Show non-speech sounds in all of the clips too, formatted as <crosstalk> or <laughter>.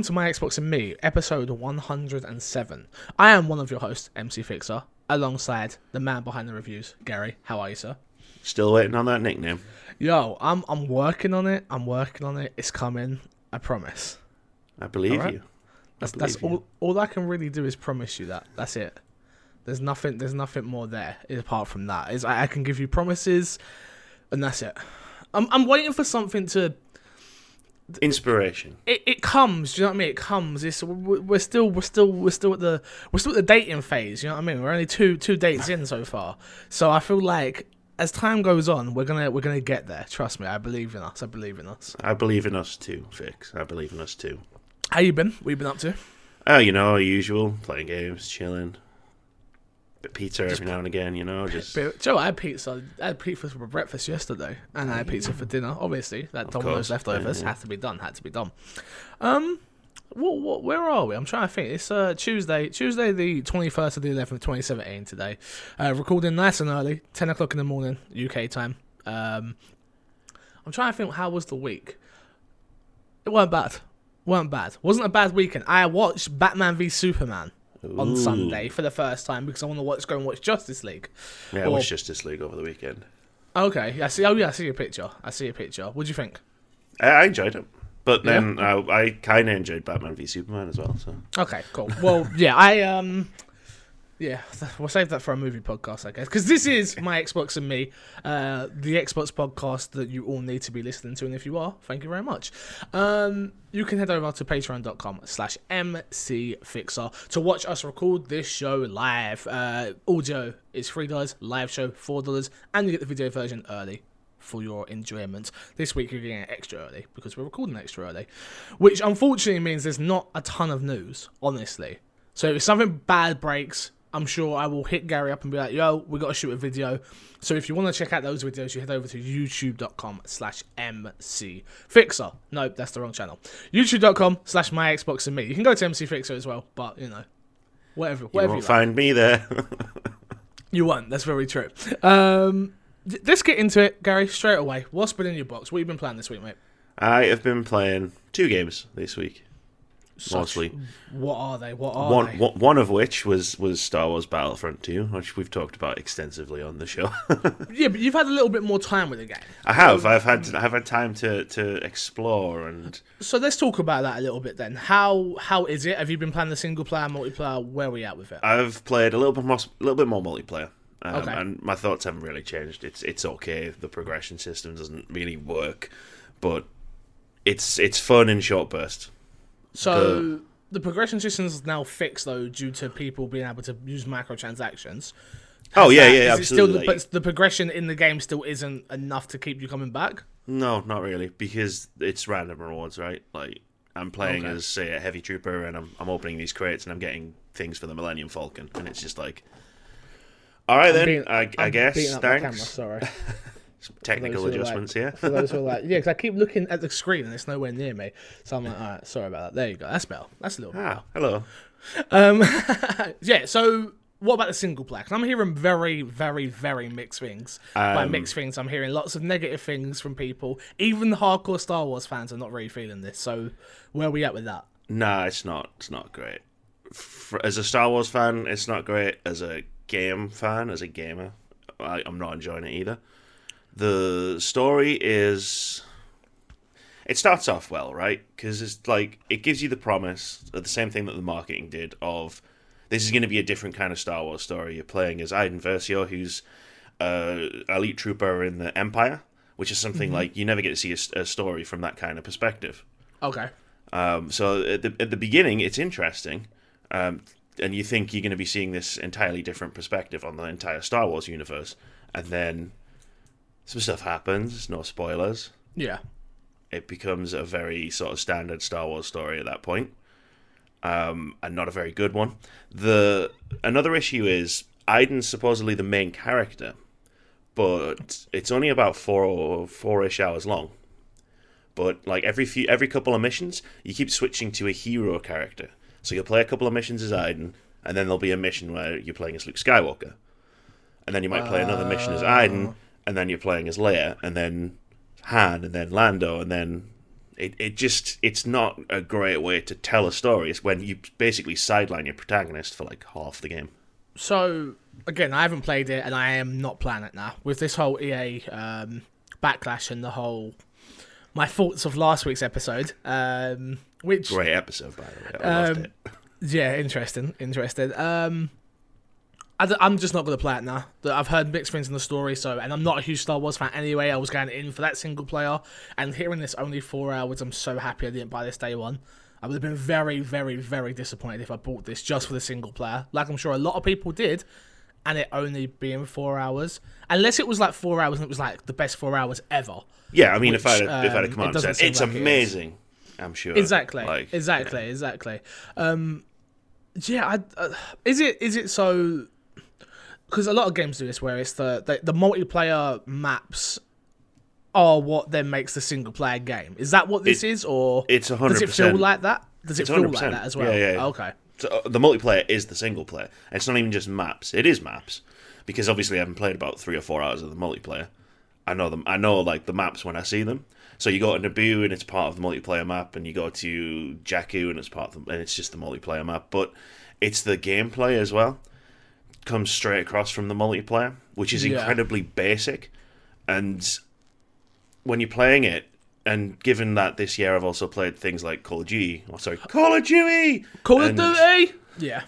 welcome to My Xbox and Me, episode 107. I am one of your hosts, MC Fixer, alongside the man behind the reviews, Gary. How are you, sir? Still waiting on that nickname. Yo, I'm I'm working on it. I'm working on it. It's coming. I promise. I believe Alright. you. That's believe that's you. all. All I can really do is promise you that. That's it. There's nothing. There's nothing more there apart from that. Is I, I can give you promises, and that's it. I'm I'm waiting for something to. Inspiration. It, it comes. Do you know what I mean? It comes. It's we're we're still we're still we're still at the we're still at the dating phase. You know what I mean? We're only two two dates in so far. So I feel like as time goes on, we're gonna we're gonna get there. Trust me. I believe in us. I believe in us. I believe in us too, Fix. I believe in us too. How you been? What you been up to? Oh, you know, usual. Playing games, chilling. Bit pizza every now and again, you know, just Joe, I had pizza. I had pizza for breakfast yesterday, and I had pizza for dinner. Obviously, that Domino's leftovers yeah, yeah. had to be done. Had to be done. Um, what, what, where are we? I'm trying to think. It's uh Tuesday, Tuesday the 21st of the 11th, 2017. Today, uh, recording nice and early, 10 o'clock in the morning UK time. Um, I'm trying to think. How was the week? It weren't bad. weren't bad. Wasn't a bad weekend. I watched Batman v Superman on Sunday for the first time because I want to watch go and watch Justice League. Yeah, I Or- watched Justice League over the weekend. Okay, I see. Oh yeah, I see your picture. I see your picture. What do you think? I, I enjoyed it. But then I, I kind of enjoyed Batman v Superman as well. So Okay, cool. Well, yeah, I um, yeah, <laughs> we'll save that for a movie podcast, I guess, because this is <laughs> my Xbox and me, uh, the Xbox podcast that you all need to be listening to, and if you are, thank you very much. Um, you can head over to patreon.com/slash mcfixer to watch us record this show live. Uh, audio is three dollars, live show four dollars, and you get the video version early. For your enjoyment. This week you're getting it extra early because we're recording extra early, which unfortunately means there's not a ton of news, honestly. So if something bad breaks, I'm sure I will hit Gary up and be like, yo, we got to shoot a video. So if you want to check out those videos, you head over to youtube.com slash MC Fixer. No, that's the wrong channel. YouTube.com slash my Xbox and me. You can go to MC Fixer as well, but you know, whatever, you whatever won't you, like. find me there. <laughs> You won't. That's very true. Um, let's get into it, Gary, straight away. What's been in your box? What have you been playing this week, mate? I have been playing two games this week, Such- mostly. What are they? What are One, they? one one of which was was Star Wars Battlefront 2, which we've talked about extensively on the show. <laughs> Yeah, but you've had a little bit more time with the game. I have. I've had I've had time to, to explore and So let's talk about that a little bit then. How how is it? Have you been playing the single player, multiplayer? Where are we at with it? I've played a little bit more a little bit more multiplayer. Um, Okay. And my thoughts haven't really changed. It's it's okay. The progression system doesn't really work, but it's it's fun in short bursts. So the progression system is now fixed though due to people being able to use microtransactions. Oh yeah, That- yeah, it still absolutely. but the progression in the game still isn't enough to keep you coming back. No, not really, because it's random rewards, right? Like I'm playing Okay. as say a heavy trooper, and I'm I'm opening these crates, and I'm getting things for the Millennium Falcon, and it's just like, all right then, Being- I, I I'm guess my camera, thanks. sorry. <laughs> Some technical those who are adjustments here. <laughs> For those who are like, yeah, because I keep looking at the screen and it's nowhere near me. So I'm like, all right, sorry about that. There you go. That's Bell. That's a little ah, hello. Um, <laughs> yeah. So, what about the single player? 'Cause I'm hearing very, very, very mixed things. By Um, mixed things, I'm hearing lots of negative things from people. Even the hardcore Star Wars fans are not really feeling this. So, where are we at with that? Nah, it's not. It's not great. For, as a Star Wars fan, it's not great. As a game fan, as a gamer, I, I'm not enjoying it either. The story is. It starts off well, right? Because it's like it gives you the promise of the same thing that the marketing did of this is going to be a different kind of Star Wars story. You're playing as Iden Versio, who's a elite trooper in the Empire, which is something like you never get to see a story from that kind of perspective. Okay. Um, so at the, at the beginning, it's interesting, um, and you think you're going to be seeing this entirely different perspective on the entire Star Wars universe, and then some stuff happens. No spoilers. Yeah. It becomes a very sort of standard Star Wars story at that point, um, and not a very good one. The another issue is Iden's supposedly the main character, but it's only about four or four-ish hours long. But like every few every couple of missions, you keep switching to a hero character. So you'll play a couple of missions as Iden, and then there'll be a mission where you're playing as Luke Skywalker, and then you might play another mission as Iden, and then you're playing as Leia, and then Han, and then Lando, and then it, it just it's not a great way to tell a story. It's when you basically sideline your protagonist for like half the game. So again, I haven't played it, and I am not playing it now. With this whole EA um, backlash and the whole my thoughts of last week's episode, um, which Great episode, by the way. I loved Um, it. <laughs> yeah, interesting, interesting. Um, I am just not going to play it now. That I've heard mixed things in the story, so and I'm not a huge Star Wars fan anyway. I was going in for that single player, and hearing this only four hours, I'm so happy I didn't buy this day one. I would have been very, very, very disappointed if I bought this just for the single player, like I'm sure a lot of people did, and it only being four hours. Unless it was like four hours and it was like the best four hours ever. Yeah, I mean, if I which, if I'd um, have come it out and doesn't it's like it is." amazing, I'm sure. Exactly. Like, exactly. Exactly. Um, yeah. I, uh, is it is it so? Because a lot of games do this, where it's the, the the multiplayer maps are what then makes the single player game. Is that what this It- is, or It's hundred does it feel like that? Does it feel like 100%. that as well? Yeah, yeah, yeah. Okay. So, uh, the multiplayer is the single player. It's not even just maps. It is maps because obviously I haven't played about three or four hours of the multiplayer. I know them. I know like the maps when I see them. So you go to Naboo and it's part of the multiplayer map, and you go to Jakku and it's part of the, and it's just the multiplayer map. But it's the gameplay as well. Comes straight across from the multiplayer, which is Yeah. incredibly basic. And when you're playing it, and given that this year I've also played things like Call of Duty, or sorry, Call of Duty, Call of Duty. Yeah.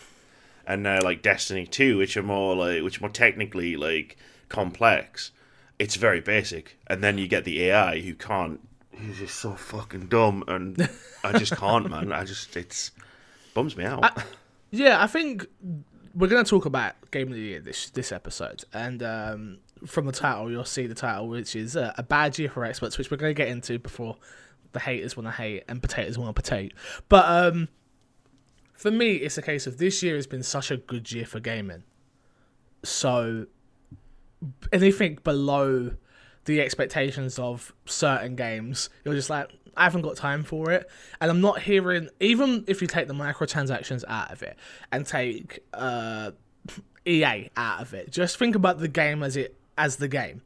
and now like Destiny Two, which are more like which are more technically like complex. It's very basic, and then you get the AI who can't. He's just so fucking dumb, and <laughs> I just can't, man. I just it's bums me out. Yeah, I think we're going to talk about Game of the Year this this episode, and um, from the title you'll see the title, which is uh, a bad year for experts, which we're going to get into before the haters want to hate and potatoes want to potato. But um, for me, it's a case of this year has been such a good year for gaming. So anything below the expectations of certain games, you're just like, I haven't got time for it. And I'm not hearing, even if you take the microtransactions out of it and take uh, EA out of it, just think about the game as it as the game.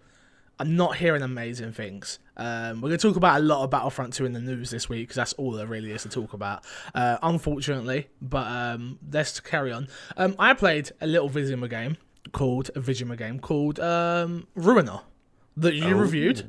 I'm not hearing amazing things. Um, we're going to talk about a lot of Battlefront 2 in the news this week because that's all there really is to talk about, uh, unfortunately. But um, let's carry on. Um, I played a little Vizima game called a Vizima game called um, Ruiner that you Oh. reviewed.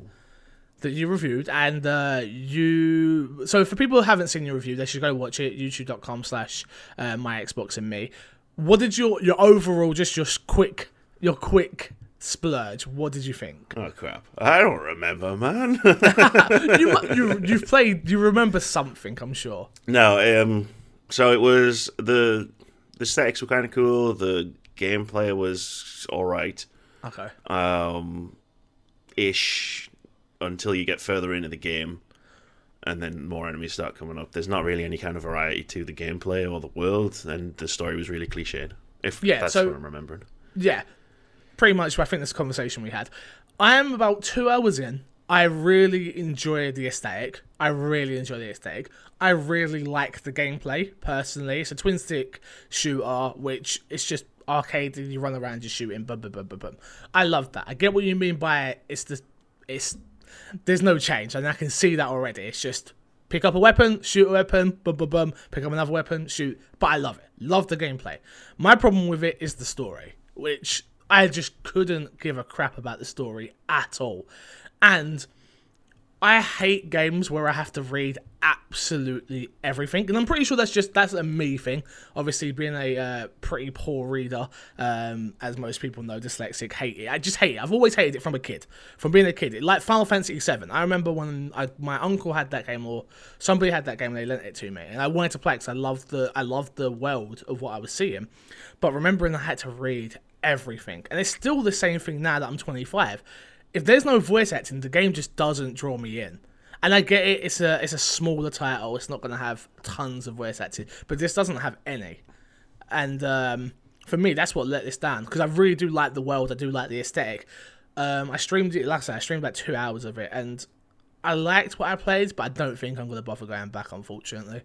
That you reviewed, and uh, you. So for people who haven't seen your review, they should go watch it. YouTube.com/slash uh, My Xbox and Me. What did your your overall, just your quick, your quick splurge? What did you think? Oh crap! I don't remember, man. <laughs> you, <laughs> you you've played. You remember something? I'm sure. no, um, so it was the the aesthetics were kind of cool. The gameplay was all right. Okay. um, ish until you get further into the game, and then more enemies start coming up. There's not really any kind of variety to the gameplay or the world, and the story was really cliched. If Yeah, that's so- what I'm remembering. Yeah, pretty much. I think this conversation we had. I am about two hours in. I really enjoy the aesthetic. I really enjoy the aesthetic. I really like the gameplay personally. It's a twin stick shooter, which it's just arcade. and You run around just shooting. Boom, boom, boom, boom, boom. I love that. I get what you mean by it. It's the, it's there's no change, and I can see that already. It's just pick up a weapon, shoot a weapon, boom, boom, boom, pick up another weapon, shoot. But I love it. Love the gameplay. My problem with it is the story, which I just couldn't give a crap about the story at all. And I hate games where I have to read absolutely everything, and I'm pretty sure that's just that's a me thing. Obviously, being a uh, pretty poor reader, um, as most people know, dyslexic, hate it. I just hate it. I've always hated it from a kid, from being a kid. Like Final Fantasy VII. I remember when I, my uncle had that game, or somebody had that game, and they lent it to me, and I wanted to play because I loved the I loved the world of what I was seeing. But remembering I had to read everything, and it's still the same thing now that I'm 25 if there's no voice acting, the game just doesn't draw me in. And I get it; it's a it's a smaller title. It's not going to have tons of voice acting, but this doesn't have any. And um, for me, that's what let this down because I really do like the world. I do like the aesthetic. Um, I streamed it, last night. I streamed like two hours of it, and I liked what I played, but I don't think I'm going to bother going back, unfortunately.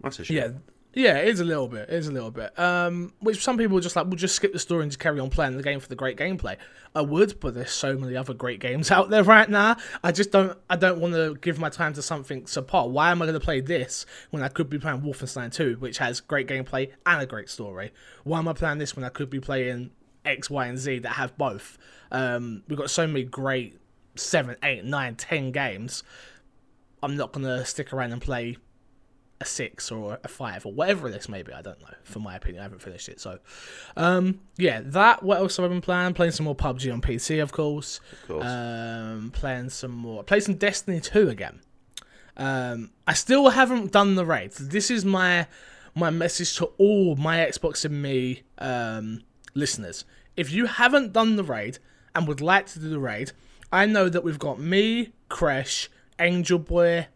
That's a shame. Yeah, Yeah, it is a little bit. It is a little bit. Um, which some people are just like, we'll just skip the story and just carry on playing the game for the great gameplay. I would, but there's so many other great games <laughs> out there right now. I just don't. I don't want to give my time to something subpar. Why am I going to play this when I could be playing Wolfenstein 2, which has great gameplay and a great story? Why am I playing this when I could be playing X, Y, and Z that have both? Um, we've got so many great seven, eight, nine, ten games. I'm not gonna stick around and play a six or a five or whatever this may be. I don't know. For my opinion, I haven't finished it. So, um, yeah, that. What else have I been playing? Playing some more PUBG on PC, of course. Of course. Um, playing some more. Playing some Destiny two again. Um, I still haven't done the raid. This is my my message to all my Xbox and me um, listeners. If you haven't done the raid and would like to do the raid, I know that we've got me, Crash, Angel Boy,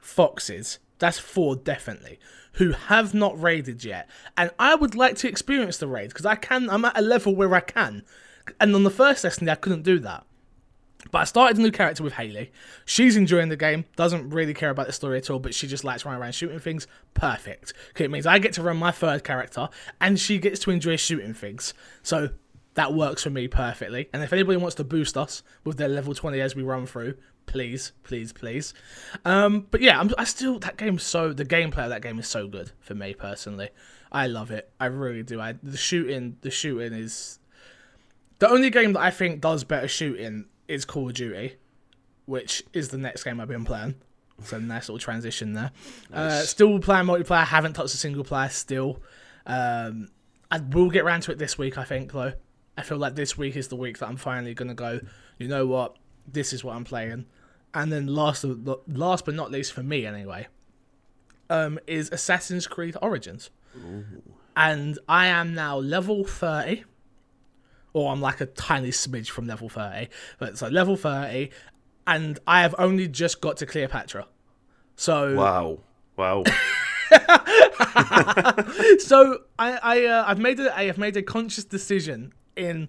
Foxes. That's four definitely who have not raided yet, and I would like to experience the raid because I can. I'm at a level where I can, and on the first Destiny I couldn't do that. But I started a new character with Haley. She's enjoying the game, doesn't really care about the story at all, but she just likes running around shooting things. Perfect. Okay, it means I get to run my third character, and she gets to enjoy shooting things. So that works for me perfectly. And if anybody wants to boost us with their level 20 as we run through, please, please, please. Um, but yeah, I'm, I still that game's so the gameplay of that game is so good for me personally. I love it. I really do. I the shooting, the shooting is the only game that I think does better shooting is Call of Duty, which is the next game I've been playing. So nice little transition there. Uh, still playing multiplayer. Haven't touched a single player still. Um, I will get around to it this week. I think though. I feel like this week is the week that I'm finally gonna go. You know what? This is what I'm playing. And then last, last but not least for me anyway, um, is Assassin's Creed Origins. And I am now level thirty or I'm like a tiny smidge from level 30. But so level 30, and I have only just got to Cleopatra. So wow. Wow. <laughs> <laughs> so I I uh, I've made a I've made a conscious decision in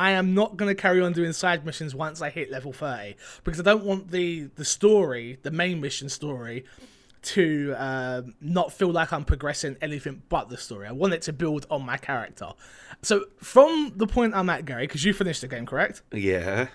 I am not going to carry on doing side missions once I hit level 30 because I don't want the the story, the main mission story to um, not feel like I'm progressing anything but the story. I want it to build on my character. So from the point I'm at, Gary, because you finished the game, correct? yeah.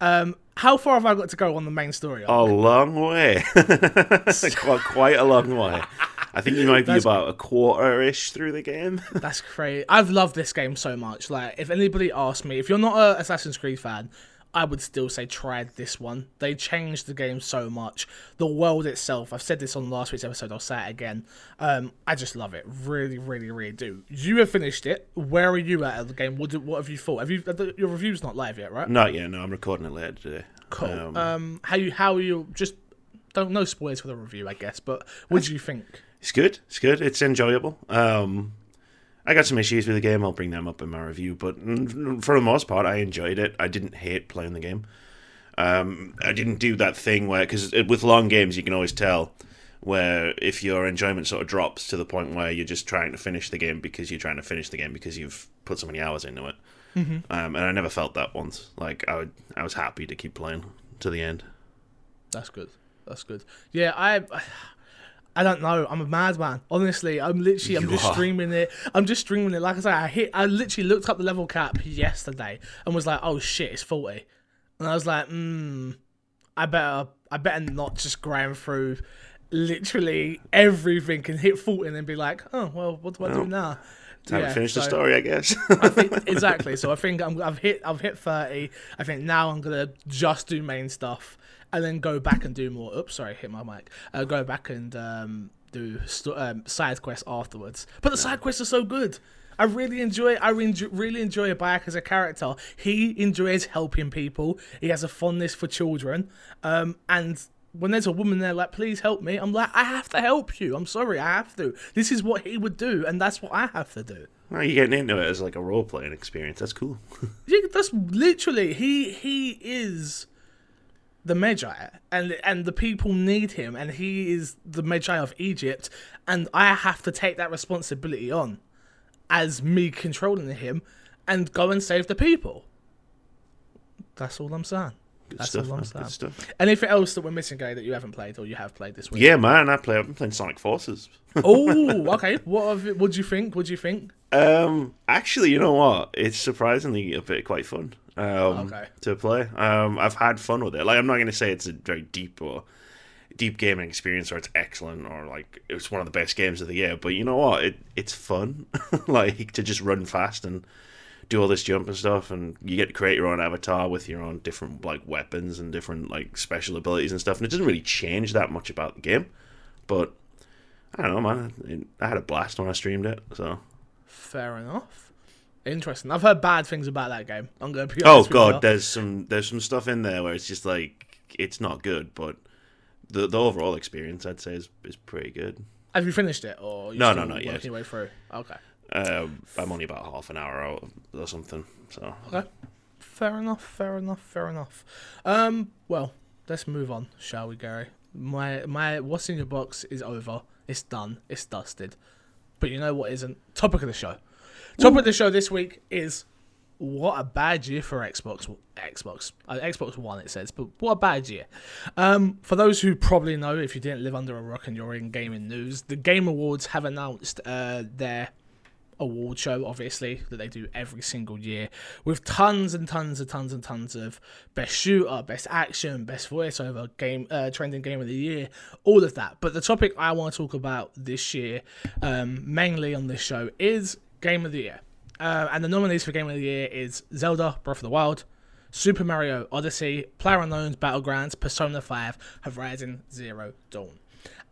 Um, how far have I got to go on the main story? A long way. <laughs> quite, quite a long way. <laughs> I think you might be about a quarter ish through the game. <laughs> That's crazy. I've loved this game so much. Like, if anybody asked me, if you're not a Assassin's Creed fan, I would still say try this one. They changed the game so much. The world itself, I've said this on last week's episode, I'll say it again. Um, I just love it. Really, really, really do. You have finished it. Where are you at of the game? What, do, what have you thought? Have you your review's not live yet, right? Not yet. No, I'm recording it later today. Cool. Um, Um, how you how you just don't no spoilers for the review, I guess. But what do you think? It's good. It's good. It's enjoyable. Um, I got some issues with the game. I'll bring them up in my review, but for the most part, I enjoyed it. I didn't hate playing the game. Um, I didn't do that thing where because with long games you can always tell where if your enjoyment sort of drops to the point where you're just trying to finish the game because you're trying to finish the game because you've put so many hours into it. Mm-hmm. Um, and I never felt that once. Like I would, I was happy to keep playing to the end. That's good. That's good. Yeah, I. I don't know. I'm a madman. Honestly, I'm literally. I'm You just are. streaming it. I'm just streaming it. Like I said, I hit. I literally looked up the level cap yesterday and was like, "Oh shit, it's 40," and I was like, "Hmm, I better. I better not just grind through literally everything and hit 40 and then be like, oh well, what do I do now?" Time Yeah, to finish the story, I guess. I think <laughs> exactly. So I think I'm, I've hit I've hit thirty. I think now I'm gonna just do main stuff and then go back and do more. Oops, sorry, hit my mic. Uh, go back and um, do st- um, side quests afterwards. But the side quests are so good. I really enjoy. I re- really enjoy Bayek as a character. He enjoys helping people. He has a fondness for children. Um, and when there's a woman there like, please help me, I'm like, I have to help you. I'm sorry, I have to. This is what he would do, and that's what I have to do. well, you're getting into it as like a role playing experience. That's cool. <laughs> Yeah, that's literally he. He is the Medjay, and and the people need him, and he is the Medjay of Egypt, and I have to take that responsibility on as me controlling him and go and save the people. That's all I'm saying. Good That's stuff. a long man. Good stuff. Anything else that we're missing, Gary, that you haven't played or you have played this week? Yeah, man. I play. I'm playing Sonic Forces. <laughs> oh, okay. What have it, what do you think? What do you think? Um, actually, you know what? It's surprisingly a bit quite fun. Um, Okay. to play. Um, I've had fun with it. Like, I'm not going to say it's a very deep or deep gaming experience or it's excellent or like it's one of the best games of the year. But you know what? It it's fun. <laughs> like to just run fast and do all this jump and stuff, and you get to create your own avatar with your own different like weapons and different like special abilities and stuff. And it doesn't really change that much about the game, but I don't know, man. I had a blast when I streamed it. So. Fair enough. Interesting. I've heard bad things about that game. I'm going to be Oh honest with god, there's some there's some stuff in there where it's just like it's not good, but the the overall experience I'd say is is pretty good. Have you finished it or No, no, not yet. working your way through? Okay. Um, I'm only about half an hour out or something, so Okay. Fair enough. Fair enough. Fair enough. Um. Well, let's move on, shall we, Gary? My my what's in your box is over. It's done. It's dusted. But you know what isn't? Topic of the show. Topic of the show this week is what a bad year for Xbox. Xbox. Uh, Xbox One, it says, but what a bad year. Um, for those who probably know, if you didn't live under a rock and you're in gaming news, the Game Awards have announced uh, their award show, obviously, that they do every single year, with tons and tons and tons and tons of best shooter, best action, best voiceover, game, uh, trending game of the year, all of that. But the topic I want to talk about this year, um, mainly on this show, is game of the year. Uh, and the nominees for game of the year is Zelda: Breath of the Wild, Super Mario Odyssey, PlayerUnknown's Battlegrounds, Persona 5, Horizon Zero Dawn.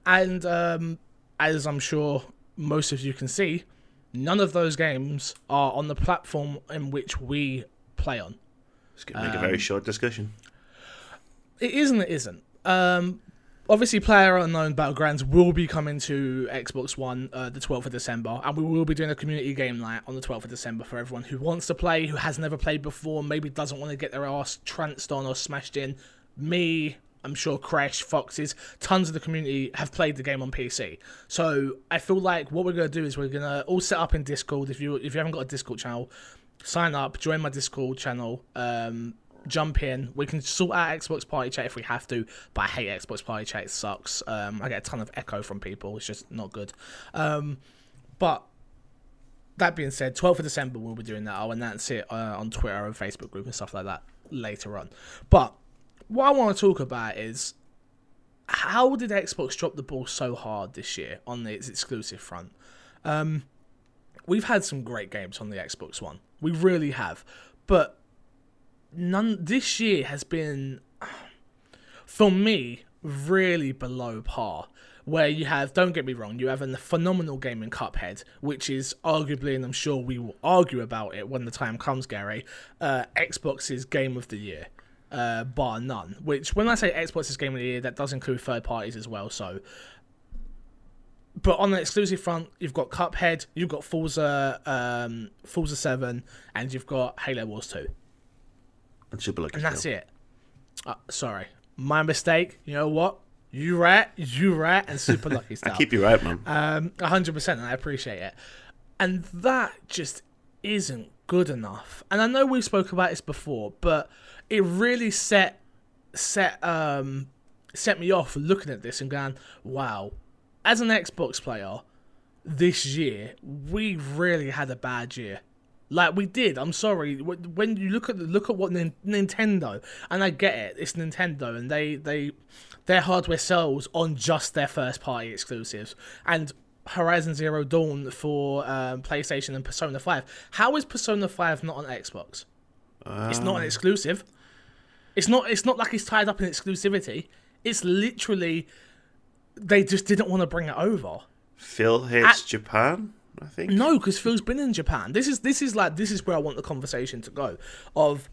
And um, as I'm sure most of you can see, none of those games are on the platform in which we play on. it's gonna make a very short discussion. It is and it isn't. Um, obviously, Player Unknown Battlegrounds will be coming to Xbox One uh, the 12th of December, and we will be doing a community game night on the 12th of December for everyone who wants to play, who has never played before, maybe doesn't want to get their ass tranced on or smashed in. Me, I'm sure Crash, Foxes, tons of the community have played the game on PC. So I feel like what we're gonna do is we're gonna all set up in Discord. If you if you haven't got a Discord channel, sign up, join my Discord channel, um, jump in. We can sort out Xbox Party Chat if we have to, but I hate Xbox Party Chat. It sucks. Um, I get a ton of echo from people. It's just not good. Um, but that being said, 12th of December we'll be doing that. I'll announce it uh, on Twitter and Facebook group and stuff like that later on. But what I want to talk about is how did Xbox drop the ball so hard this year on its exclusive front? Um, we've had some great games on the Xbox One. We really have. But none this year has been for me really below par where you have don't get me wrong you have a phenomenal game in cuphead which is arguably and i'm sure we will argue about it when the time comes gary uh, xbox's game of the year uh, bar none which when i say xbox's game of the year that does include third parties as well so. But on the exclusive front, you've got Cuphead, you've got Forza, um, Forza Seven, and you've got Halo Wars Two, And super lucky. and that's it. Uh, sorry, my mistake. You know what? You rat, you rat, and super <laughs> lucky I keep you right, man. Um, hundred percent, and I appreciate it. And that just isn't good enough. And I know we spoke about this before, but it really set set um set me off looking at this and going, "Wow, as an Xbox player, this year we really had a bad year." Like we did. I'm sorry. When you look at the, look at what Nin- Nintendo, and I get it, it's Nintendo, and they they their hardware sells on just their first party exclusives, and Horizon Zero Dawn for um, PlayStation and Persona Five. How is Persona Five not on Xbox? it's not an exclusive. It's not. It's not like it's tied up in exclusivity. It's literally they just didn't want to bring it over. Phil hates Japan, I think. No, because Phil's been in Japan. This is this is like this is where I want the conversation to go. Of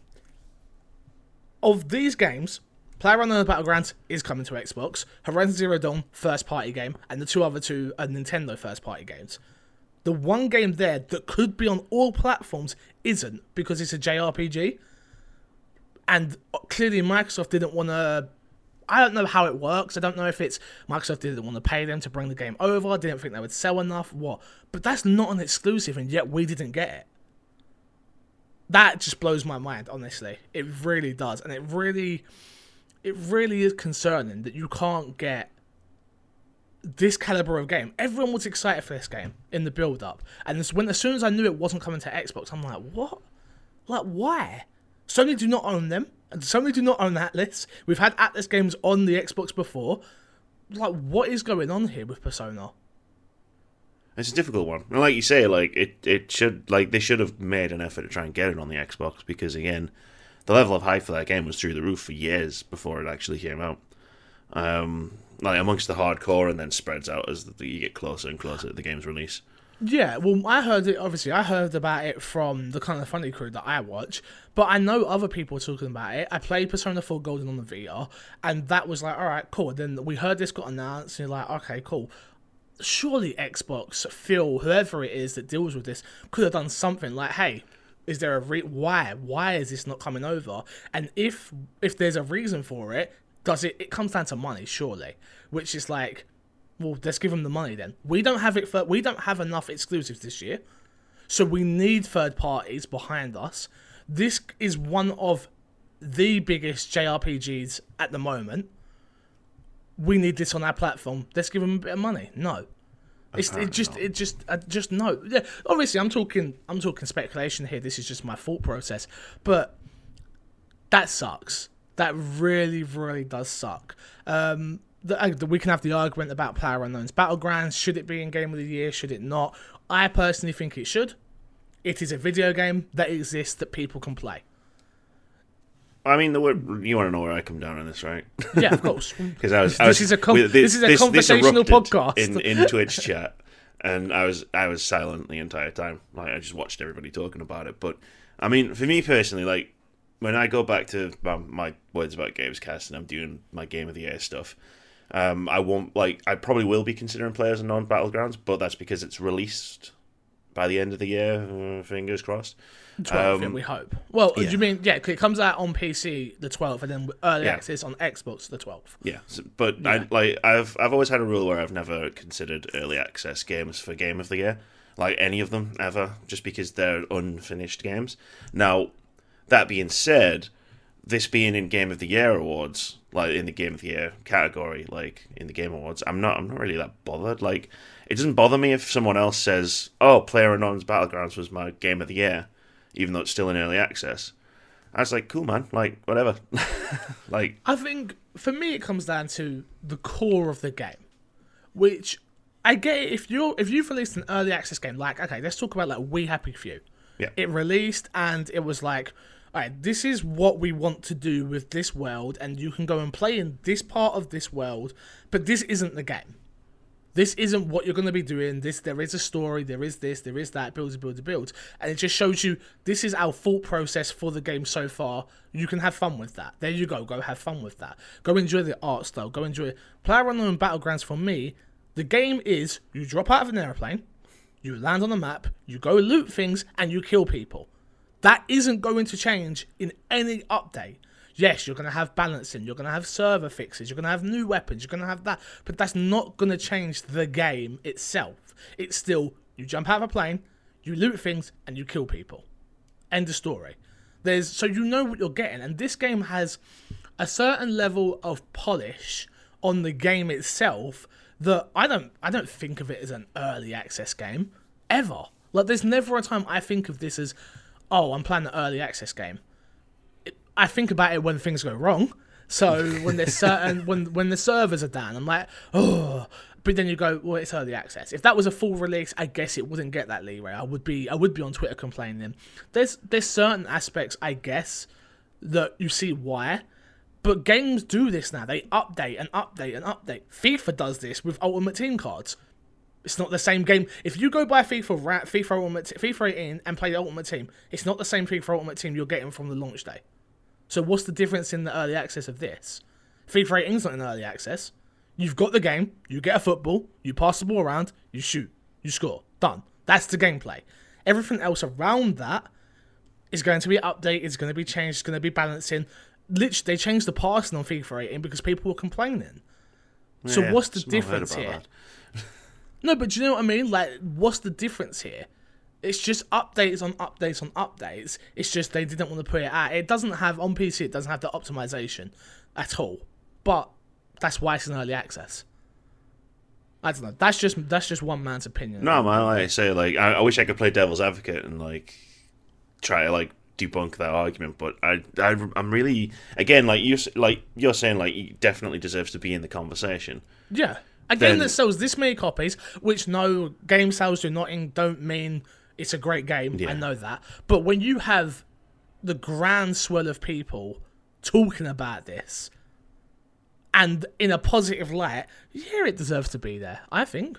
of these games, PlayerUnknown's Battlegrounds is coming to Xbox. Horizon Zero Dawn first party game, and the two other two are Nintendo first party games. The one game there that could be on all platforms isn't because it's a JRPG, and uh, clearly Microsoft didn't want to. I don't know how it works. I don't know if it's Microsoft didn't want to pay them to bring the game over, didn't think they would sell enough, what. But that's not an exclusive, and yet we didn't get it. that just blows my mind. Honestly, it really does, and it really, it really is concerning that you can't get this caliber of game. Everyone was excited for this game in the build up, and when as soon as I knew it wasn't coming to Xbox, I'm like, what? Like, why? Sony do not own them, Sony do not own Atlus. We've had Atlus games on the Xbox before. Like, what is going on here with Persona? It's a difficult one. And like you say, like it, it should like they should have made an effort to try and get it on the Xbox because again, the level of hype for that game was through the roof for years before it actually came out. Um, like amongst the hardcore, and then spreads out as the, you get closer and closer to the game's release. Yeah, well, I heard it. Obviously, I heard about it from the kind of funny crew that I watch, but I know other people talking about it. I played Persona 4 Golden on the Vita, and that was like, all right, cool. Then we heard this got announced, and you're like, okay, cool. Surely Xbox, Phil, whoever it is that deals with this, could have done something like, hey, is there a re- why? Why is this not coming over? And if if there's a reason for it, does it? It comes down to money, surely, which is like well, let's give them the money then. We don't have it for we don't have enough exclusives this year, so we need third parties behind us. This is one of the biggest JRPGs at the moment. We need this on our platform. Let's give them a bit of money. No, it's it just it just uh, just no. Yeah, obviously I'm talking I'm talking speculation here. This is just my thought process, but that sucks. That really really does suck. Um, the, uh, we can have the argument about Player Unknown's Battlegrounds. Should it be in Game of the Year? Should it not? I personally think it should. It is a video game that exists that people can play. I mean, the word, you want to know where I come down on this, right? Yeah, of course. <laughs> <laughs> Because I was, this, is a com- this, this is a this, conversational podcast in in Twitch chat, and I was I was silent the entire time. Like I just watched everybody talking about it. But I mean, for me personally, like when I go back to my, my words about Gamescast and I'm doing my Game of the Year stuff, um, I won't like. I probably will be considering PlayerUnknown's Battlegrounds, but that's because it's released by the end of the year. Uh, fingers crossed. 12th, Um, we hope. Well, yeah. do you mean, yeah, 'cause it comes out on PC the 12th and then early Yeah. access on Xbox the 12th. Yeah, so, but I like I've I've always had a rule where I've never considered early access games for game of the year, like any of them ever, just because they're unfinished games. Now, that being said, this being in Game of the Year awards, like in the Game of the Year category, like in the Game Awards, I'm not I'm not really that bothered. Like, it doesn't bother me if someone else says, "Oh, Player Unknown's Battlegrounds was my Game of the Year," even though it's still in early access. I was like, "Cool, man. Like, whatever." <laughs> like, I think for me it comes down to the core of the game, which I get it if you're if you've released an early access game like okay let's talk about like We Happy Few. Yeah. It released and it was like, right, this is what we want to do with this world, and you can go and play in this part of this world, but this isn't the game. This isn't what you're going to be doing. This there is a story, there is this, there is that, build, build, build, and it just shows you this is our thought process for the game so far. You can have fun with that. There you go. Go have fun with that. Go enjoy the art style. Go enjoy Player Unknown Battlegrounds. For me, the game is you drop out of an airplane, you land on a map, you go loot things, and you kill people. That isn't going to change in any update. Yes, you're going to have balancing, you're going to have server fixes, you're going to have new weapons, you're going to have that, but that's not going to change the game itself. It's still you jump out of a plane, you loot things, and you kill people. End of story. There's so you know what you're getting, and this game has a certain level of polish on the game itself that I don't I don't think of it as an early access game ever. Like there's never a time I think of this as oh I'm playing the early access game. It, I think about it when things go wrong. So <laughs> when there's certain when when the servers are down, I'm like oh. But then you go, well, it's early access. If that was a full release, I guess it wouldn't get that leeway. I would be I would be on Twitter complaining. There's there's certain aspects, I guess, that you see why. But games do this now. They update and update and update. FIFA does this with Ultimate Team cards. It's not the same game. If you go buy FIFA, FIFA Ultimate, FIFA 18 and play the Ultimate Team, it's not the same FIFA Ultimate Team you're getting from the launch day. So what's the difference in the early access of this? FIFA 18's not in early access. You've got the game. You get a football. You pass the ball around. You shoot. You score. Done. That's the gameplay. Everything else around that is going to be updated. It's going to be changed. It's going to be balancing. Literally, they changed the passing on FIFA 18 because people were complaining. So what's the just not heard difference about here? that. No, but do you know what I mean? Like, what's the difference here? It's just updates on updates on updates. It's just they didn't want to put it out. It doesn't have on PC. It doesn't have the optimization at all. But that's why it's in early access. I don't know. That's just that's just one man's opinion. No, man. Like I say, like I, I wish I could play devil's advocate and like try to like debunk that argument, but I, I I'm really again like you like you're saying like he definitely deserves to be in the conversation. Yeah. A game Then- that sells this many copies, which no game sales do not in, don't mean it's a great game. I know that. But when you have the grand swell of people talking about this and in a positive light, yeah, it deserves to be there. I think.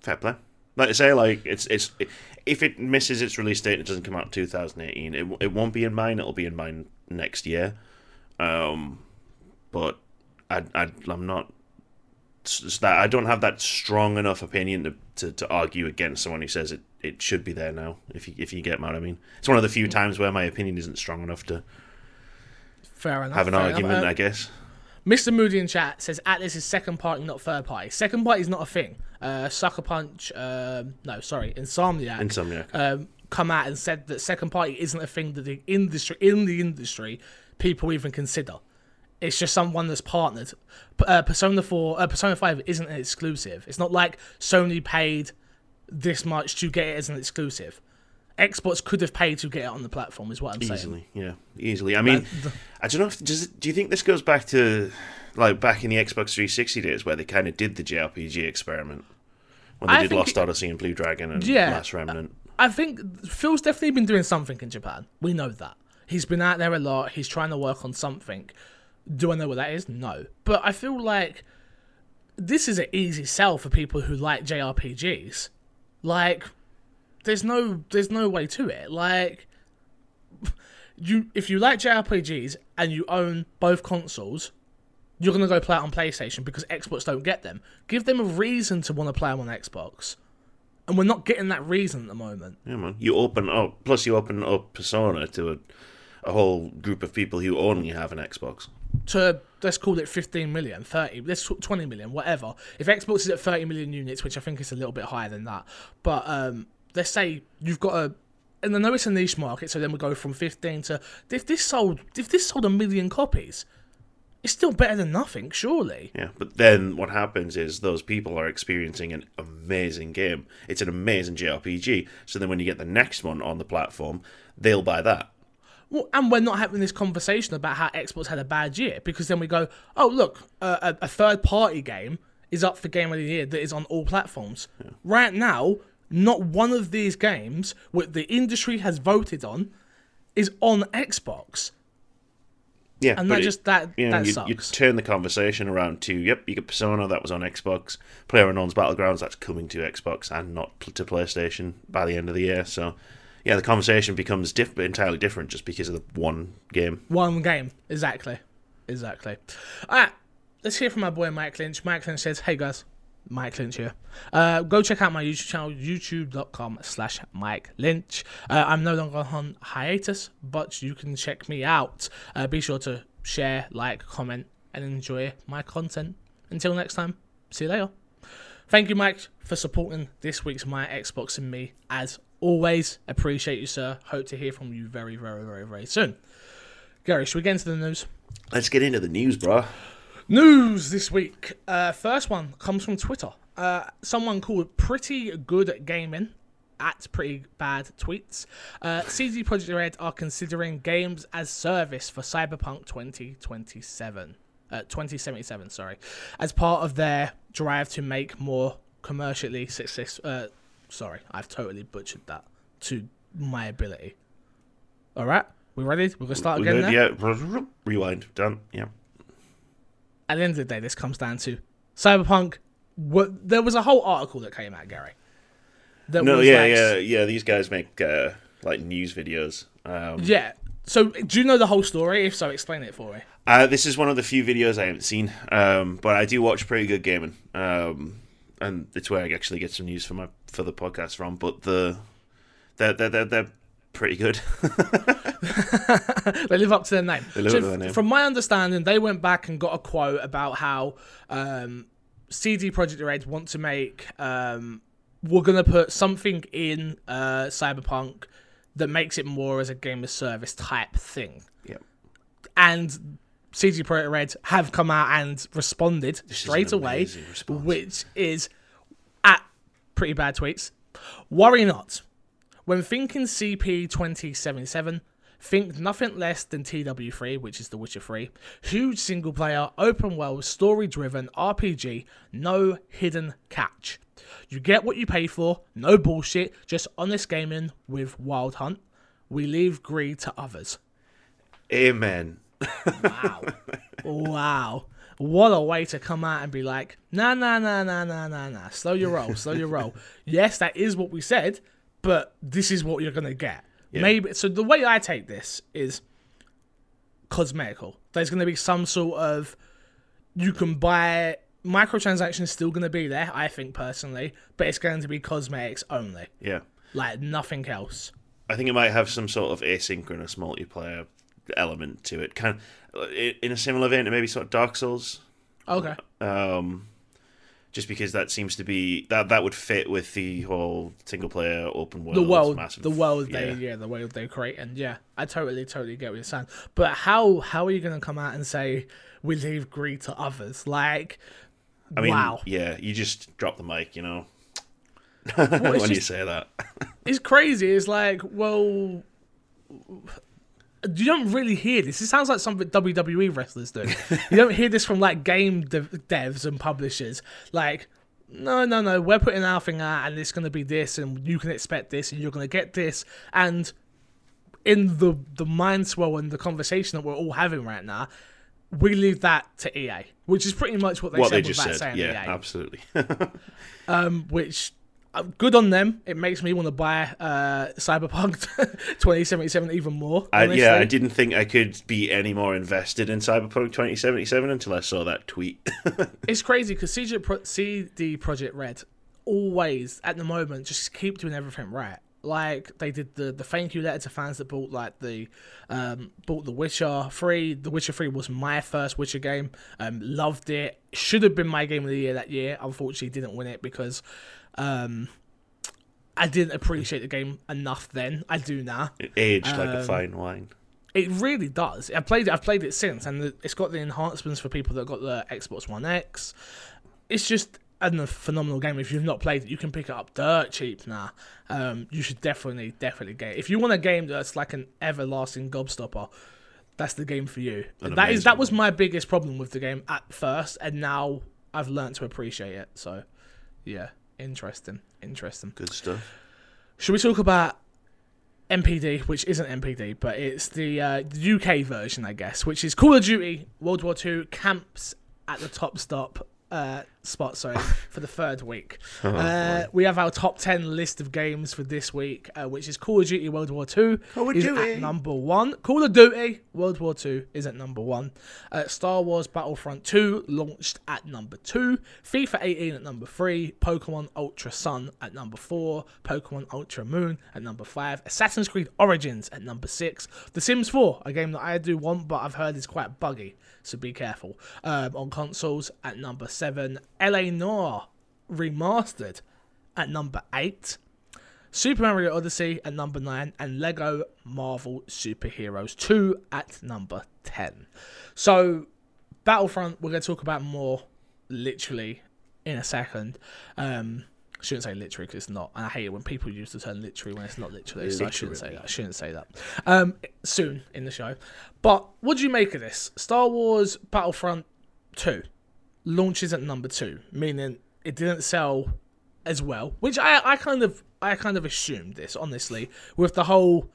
Fair play. Like I say, like it's it's if it misses its release date, and it doesn't come out in 2018. It it won't be in mine. It'll be in mine next year. Um, but I I I'm not. That I don't have that strong enough opinion to, to, to argue against someone who says it, it should be there now. If you if you get what I mean, it's one of the few times where my opinion isn't strong enough to Fair enough. have an enough. argument. Uh, I guess. Mr. Moody in chat says Atlus is second party, not third party. Second party is not a thing. Uh, Sucker Punch, um, no, sorry, Insomniac. Insomniac. um, come out and said that second party isn't a thing that the industry in the industry people even consider. It's just someone that's partnered. Uh, Persona Four, uh, Persona Five isn't an exclusive. It's not like Sony paid this much to get it as an exclusive. Xbox could have paid to get it on the platform, is what I'm saying. Easily, yeah, easily. I mean, I don't know if does. Do you think this goes back to like back in the Xbox 360 days where they kind of did the JRPG experiment when they I did Lost it- Odyssey and Blue Dragon and Yeah. Last Remnant? I think Phil's definitely been doing something in Japan. We know that. He's been out there a lot. He's trying to work on something. Do I know what that is? No. But I feel like this is an easy sell for people who like JRPGs. Like, there's no there's no way to it. Like <laughs> you if you like JRPGs and you own both consoles, you're gonna go play it on PlayStation because Xbox don't get them. Give them a reason to want to play them on Xbox. And we're not getting that reason at the moment. Yeah, man. You open up. Plus, you open up Persona to a, a whole group of people who only have an Xbox. To let's call it 15 million 30 let's 20 million whatever if xbox is at 30 million units which i think is a little bit higher than that but um let's say you've got a and i know it's a niche market so then we go from 15 to if this sold if this sold a million copies it's still better than nothing surely Yeah, but then what happens is those people are experiencing an amazing game. It's an amazing JRPG. So then when you get the next one on the platform, they'll buy that. Well, and we're not having this conversation about how Xbox had a bad year because then we go, oh look, a, a third party game is up for Game of the Year that is on all platforms. Right now, not one of these games what the industry has voted on is on Xbox, Yeah, and that it- just that you know, that you, sucks. you turn the conversation around to yep, you get Persona that was on Xbox, PlayerUnknown's Battlegrounds that's coming to Xbox and not to PlayStation by the end of the year. So yeah, the conversation becomes diff- entirely different just because of the one game. One game, exactly, exactly. All right, let's hear from my boy Mike Lynch. Mike Lynch says, "Hey guys, Mike Lynch here. Uh, go check out my YouTube channel, YouTube.com/slash Mike Lynch. Uh, I'm no longer on hiatus, but you can check me out. Uh, be sure to share, like, comment, and enjoy my content. Until next time, see you later. Thank you, Mike, for supporting this week's My Xbox and Me. As always, appreciate you, sir. Hope to hear from you very, very, very, very soon. Gary, should we get into the news? Let's get into the news, bro. News this week. Uh, first one comes from Twitter. Uh, someone called Pretty Good Gaming at Pretty Bad Tweets. Uh, CD Projekt Red are considering games as service for Cyberpunk 2027. Uh, 2077, sorry, as part of their drive to make more commercially success. Uh, sorry, I've totally butchered that to my ability. All right, we ready? We're gonna start again. Yeah, rewind. Done. Yeah. at the end of the day, this comes down to Cyberpunk. What there was a whole article that came out, Gary. That No, was yeah, like- yeah, yeah. These guys make uh, like news videos. Um, yeah. So, do you know the whole story? If so, explain it for me. Uh, this is one of the few videos I haven't seen, um, but I do watch pretty good gaming, um, and it's where I actually get some news for my for the podcast from. But the they're they're they're, they're pretty good. <laughs> They live up to their name. live so up to their name. From my understanding, they went back and got a quote about how um, CD Projekt Red want to make um, we're gonna put something in uh, Cyberpunk that makes it more as a game of service type thing. Yep. And CD Projekt Red have come out and responded This straight an away, response. which is at pretty bad tweets. Worry not. When thinking CP 2077, think nothing less than TW3, which is The Witcher 3. Huge single player, open world, story driven RPG, no hidden catch. You get what you pay for, no bullshit, just honest gaming with Wild Hunt. We leave greed to others. Amen. Wow. wow. What a way to come out and be like, nah, nah, nah, nah, nah, nah, nah. Slow your roll, slow your roll. Yes, that is what we said, but this is what you're going to get. Maybe. So the way I take this is cosmetical. There's going to be some sort of. You can buy. Microtransactions still going to be there, I think personally, but it's going to be cosmetics only. Yeah. Like nothing else. I think it might have some sort of asynchronous multiplayer element to it, kind of in a similar vein to maybe sort of Dark Souls. Okay. Um, just because that seems to be that that would fit with the whole single player open world. the world, massive, the world they yeah. yeah, the world they create, and yeah, I totally, totally get what you're saying. But how how are you gonna come out and say we leave greed to others? Like, I mean, wow, yeah, you just drop the mic, you know, <laughs> it's when you say that. <laughs> it's crazy. It's like, well, you don't really hear this. It sounds like something WWE wrestlers do. you don't hear this from like game dev- devs and publishers. Like, no, no, no, we're putting our thing out, and it's gonna be this, and you can expect this, and you're gonna get this, and in the the mind swell and the conversation that we're all having right now, we leave that to EA, which is pretty much what they what said they just said, saying yeah, EA absolutely. <laughs> um, which good on them. It makes me want to buy uh, Cyberpunk <laughs> 2077 even more. I, yeah, I didn't think I could be any more invested in Cyberpunk 2077 until I saw that tweet. <laughs> it's crazy because CG Pro- CD Projekt Red always at the moment just keep doing everything right. Like they did the the thank you letter to fans that bought like the um bought The Witcher three. The Witcher three was my first Witcher game. Um, loved it. Should have been my game of the year that year. Unfortunately, didn't win it because um I didn't appreciate the game enough then. I do now. it aged like a Um, fine wine. It really does. I played it. I've played it since, and it's got the enhancements for people that got the Xbox One X. It's just a phenomenal game. If you've not played it, you can pick it up dirt cheap now. Um, you should definitely, definitely get it. If you want a game that's like an everlasting gobstopper, that's the game for you. An that is that was my biggest problem with the game at first, and now I've learned to appreciate it. So, yeah, interesting, interesting. Good stuff. Should we talk about NPD, which isn't NPD, but it's the uh, UK version, I guess, which is Call of Duty World War Two camps at the top stop uh, spot, sorry, <laughs> for the third week. uh, we have our top 10 list of games for this week, uh, which is Call of Duty World War Two Call of is Duty. at number one. Call of Duty World War Two is at number one. Uh, Star Wars Battlefront 2 launched at number two. FIFA 18 at number three. Pokemon Ultra Sun at number four. Pokemon Ultra Moon at number five. Assassin's Creed Origins at number six. The Sims 4, a game that I do want, but I've heard is quite buggy, so be careful. Um, on consoles at number seven. LA Noire Remastered at number eight. Super Mario Odyssey at number 9 and Lego Marvel Superheroes 2 at number 10. So, Battlefront, we're going to talk about more literally in a second. Um, I shouldn't say literally because it's not. And I hate it when people use the term literally when it's not literally. So I shouldn't say that. I shouldn't say that. Um, soon in the show. But what do you make of this? Star Wars Battlefront 2 launches at number 2, meaning it didn't sell as well, which I, I kind of I kind of assumed this honestly with the whole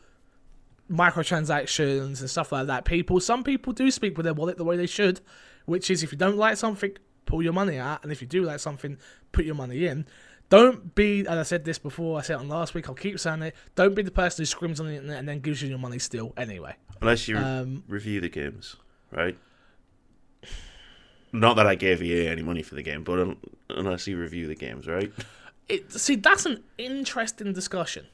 microtransactions and stuff like that. People, some people do speak with their wallet the way they should, which is if you don't like something, pull your money out, and if you do like something, put your money in. Don't be, and I said this before, I said it on last week, I'll keep saying it. Don't be the person who screams on the internet and then gives you your money still anyway. Unless you Um, review the games, right? Not that I gave EA any money for the game, but un- unless you review the games, right? it see that's an interesting discussion.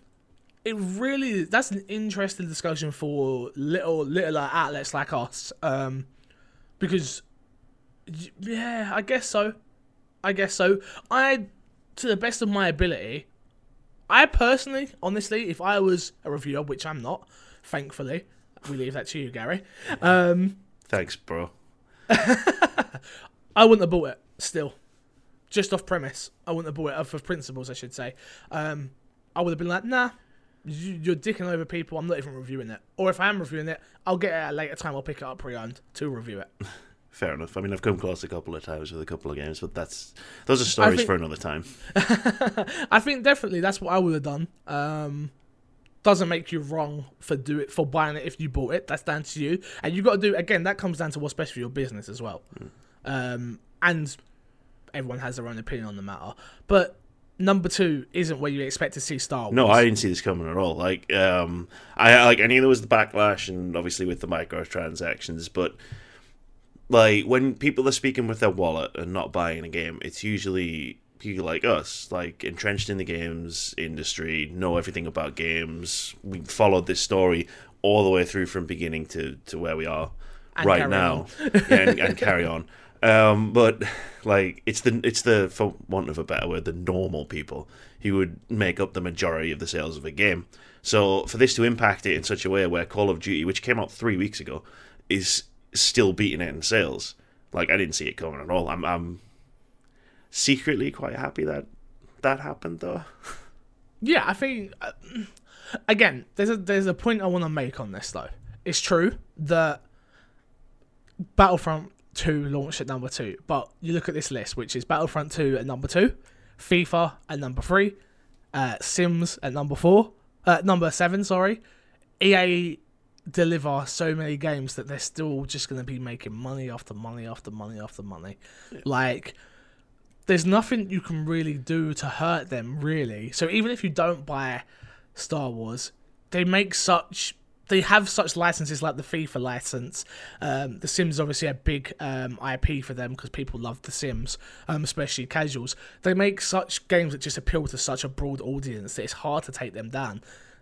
It really that's an interesting discussion for little little outlets like us, um, because yeah, I guess so. I guess so. I, to the best of my ability, I personally, honestly, if I was a reviewer, which I'm not, thankfully, we leave that to you, Gary. Um, Thanks, bro. <laughs> I wouldn't have bought it. Still, just off premise, I wouldn't have bought it. Off of principles, I should say. Um, I would have been like, nah, you- you're dicking over people. I'm not even reviewing it. Or if I am reviewing it, I'll get it at a later time. I'll pick it up pre-owned to review it. <laughs> Fair enough. I mean, I've come close a couple of times with a couple of games, but that's those are stories think- for another time. <laughs> I think definitely that's what I would have done. Um, doesn't make you wrong for do it for buying it if you bought it. That's down to you, and you've got to do again. That comes down to what's best for your business as well. Um, and everyone has their own opinion on the matter. But number two isn't where you expect to see Star Wars. No, I didn't see this coming at all. Like, um, I like I knew there was the backlash, and obviously with the microtransactions, but like when people are speaking with their wallet and not buying a game, it's usually people like us, like entrenched in the games industry, know everything about games. We followed this story all the way through from beginning to to where we are And right now, <laughs> yeah, and, and carry on. Um, but like it's the it's the for want of a better word, the normal people who would make up the majority of the sales of a game. So for this to impact it in such a way where Call of Duty, which came out three weeks ago, is still beating it in sales, like I didn't see it coming at all. I'm I'm secretly quite happy that that happened though. Yeah, I think uh, again, there's a there's a point I want to make on this though. It's true that Battlefront 2 launched at number 2, but you look at this list which is Battlefront 2 at number 2, FIFA at number 3, uh, Sims at number 4, uh, number 7, sorry. EA deliver so many games that they're still just going to be making money after money after money after money. Like there's nothing you can really do to hurt them really. So even if you don't buy Star Wars, they make such they have such licenses like the FIFA license. Um, the Sims is obviously a big um, IP for them because people love The Sims, um, especially casuals. They make such games that just appeal to such a broad audience that it's hard to take them down.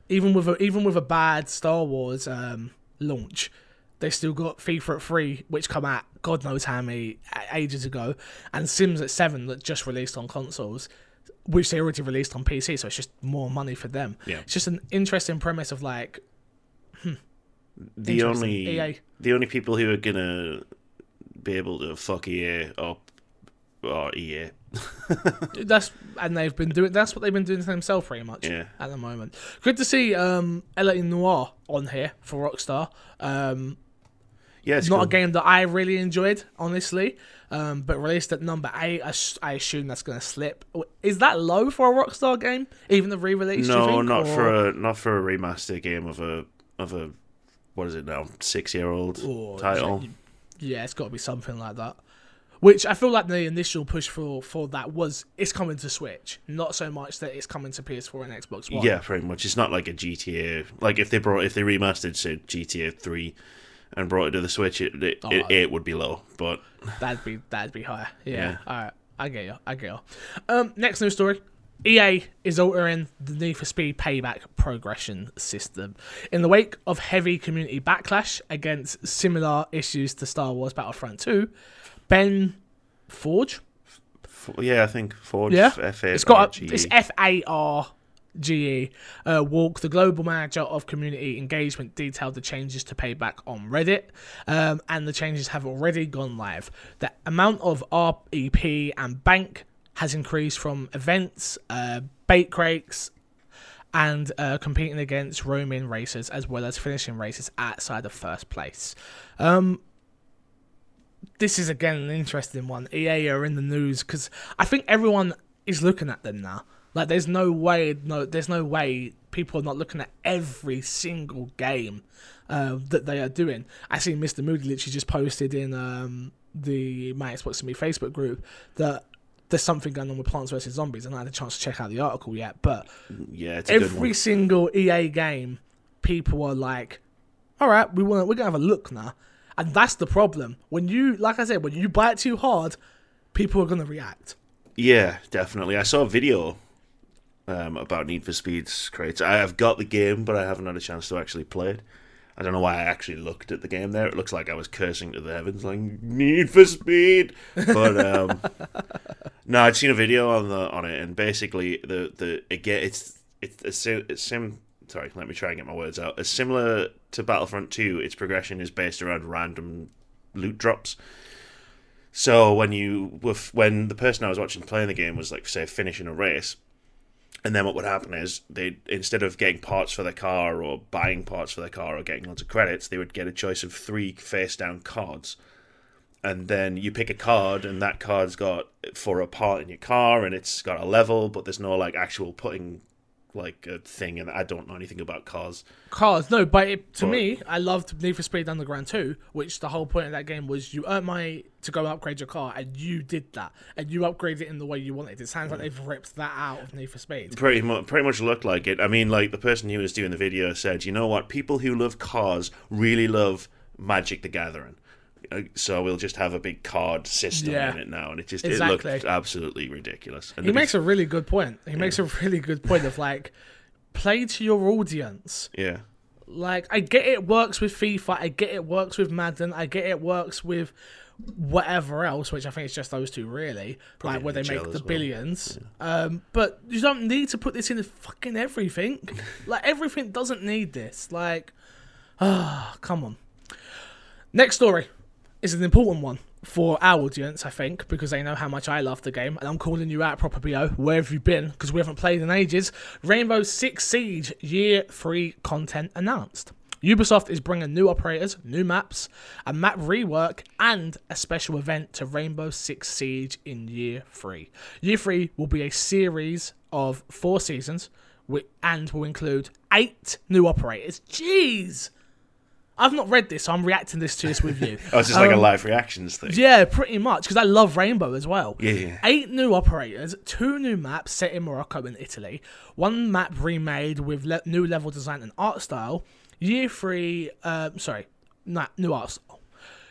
Even with a, even with a bad Star Wars um, launch, they still got FIFA at three, which come out God knows how many ages ago, and Sims at seven that just released on consoles, which they already released on PC. So it's just more money for them. Yeah. It's just an interesting premise of like The only EA. the only people who are gonna be able to fuck EA up are EA. <laughs> that's and they've been doing that's what they've been doing to themselves pretty much Yeah. at the moment. Good to see um LA Noire on here for Rockstar. Um Yeah, it's not cool. a game that I really enjoyed, honestly. Um, but released at number eight, I, I assume that's going to slip. Is that low for a Rockstar game? Even the re-release? No, think, not or- for a not for a remaster game of a of a what is it now six year old title. Yeah, it's got to be something like that. Which I feel like the initial push for for that was it's coming to Switch, not so much that it's coming to PS4 and Xbox One. Yeah, pretty much. It's not like a GTA. Like if they brought if they remastered say GTA three and brought it to the Switch, it it, Oh, it, it would be low. But That'd be that'd be higher. Yeah. Yeah. All right. I get you. I get you. Um, next news story. EA is altering the Need for Speed payback progression system. In the wake of heavy community backlash against similar issues to Star Wars Battlefront 2, Ben Forge? yeah, I think Forge. Yeah. F A It's got a, it's F A R G E. Uh, Walk, the global manager of community engagement, detailed the changes to payback on Reddit, um, and the changes have already gone live. The amount of REP and bank has increased from events, uh, bait crates, and uh, competing against roaming racers as well as finishing races outside of first place. Um, this is again an interesting one. EA are in the news because I think everyone is looking at them now. Like, there's no way, no, there's no way people are not looking at every single game uh, that they are doing. I see Mr. Moody literally just posted in um, the My Xbox and Me Facebook group that there's something going on with Plants vs Zombies, and I had a chance to check out the article yet. But yeah, it's a good every single EA game, people are like, "All right, we want, we're gonna have a look now," and that's the problem. When you, like I said, when you bite too hard, people are gonna react. Yeah, definitely. I saw a video um, about Need for Speed's crates. I have got the game, but I haven't had a chance to actually play it. I don't know why I actually looked at the game there. It looks like I was cursing to the heavens, like Need for Speed. But um, <laughs> no, I'd seen a video on the on it, and basically the the again, it's it's it's sim. Sorry, let me try and get my words out. It's similar to Battlefront Two. Its progression is based around random loot drops. So when you when the person I was watching playing the game was like say finishing a race, and then what would happen is they instead of getting parts for their car or buying parts for their car or getting lots of credits, they would get a choice of three face down cards. And then you pick a card, and that card's got for a part in your car, and it's got a level, but there's no like actual putting like a thing. And I don't know anything about cars. Cars, no, but it, to But- me, I loved Need for Speed Underground 2, which the whole point of that game was you earn money to go upgrade your car, and you did that, and you upgraded it in the way you wanted. It sounds like they've ripped that out of Need for Speed. Pretty much, pretty much looked like it. I mean, like the person who was doing the video said, you know what? People who love cars really love Magic the Gathering. Uh, So we'll just have a big card system Yeah. in it now, and it just Exactly. it looked absolutely ridiculous. And He to be makes a really good point. He makes a really good point of like, play to your audience. Yeah. Like, I get it works with FIFA, I get it works with Madden, I get it works with whatever else, which I think it's just those two really, like where they make the well. billions. Um, but you don't need to put this in fucking everything. <laughs> like everything doesn't need this. Like, ah, <sighs> come on. Next story is an important one for our audience, I think, because they know how much I love the game, and I'm calling you out, proper BO. Where have you been? Because we haven't played in ages. Rainbow Six Siege Year Three content announced. Ubisoft is bringing new operators, new maps, a map rework, and a special event to Rainbow Six Siege in Year 3. Year 3 will be a series of four seasons and will include eight new operators. Jeez! I've not read this, so I'm reacting this to this with you. <laughs> Oh, it's just like a Um, live reactions thing. Yeah, pretty much, because I love Rainbow as well. Yeah, yeah. Eight new operators, two new maps set in Morocco and Italy, one map remade with le- new level design and art style. Year three, um, sorry, nah, new art style.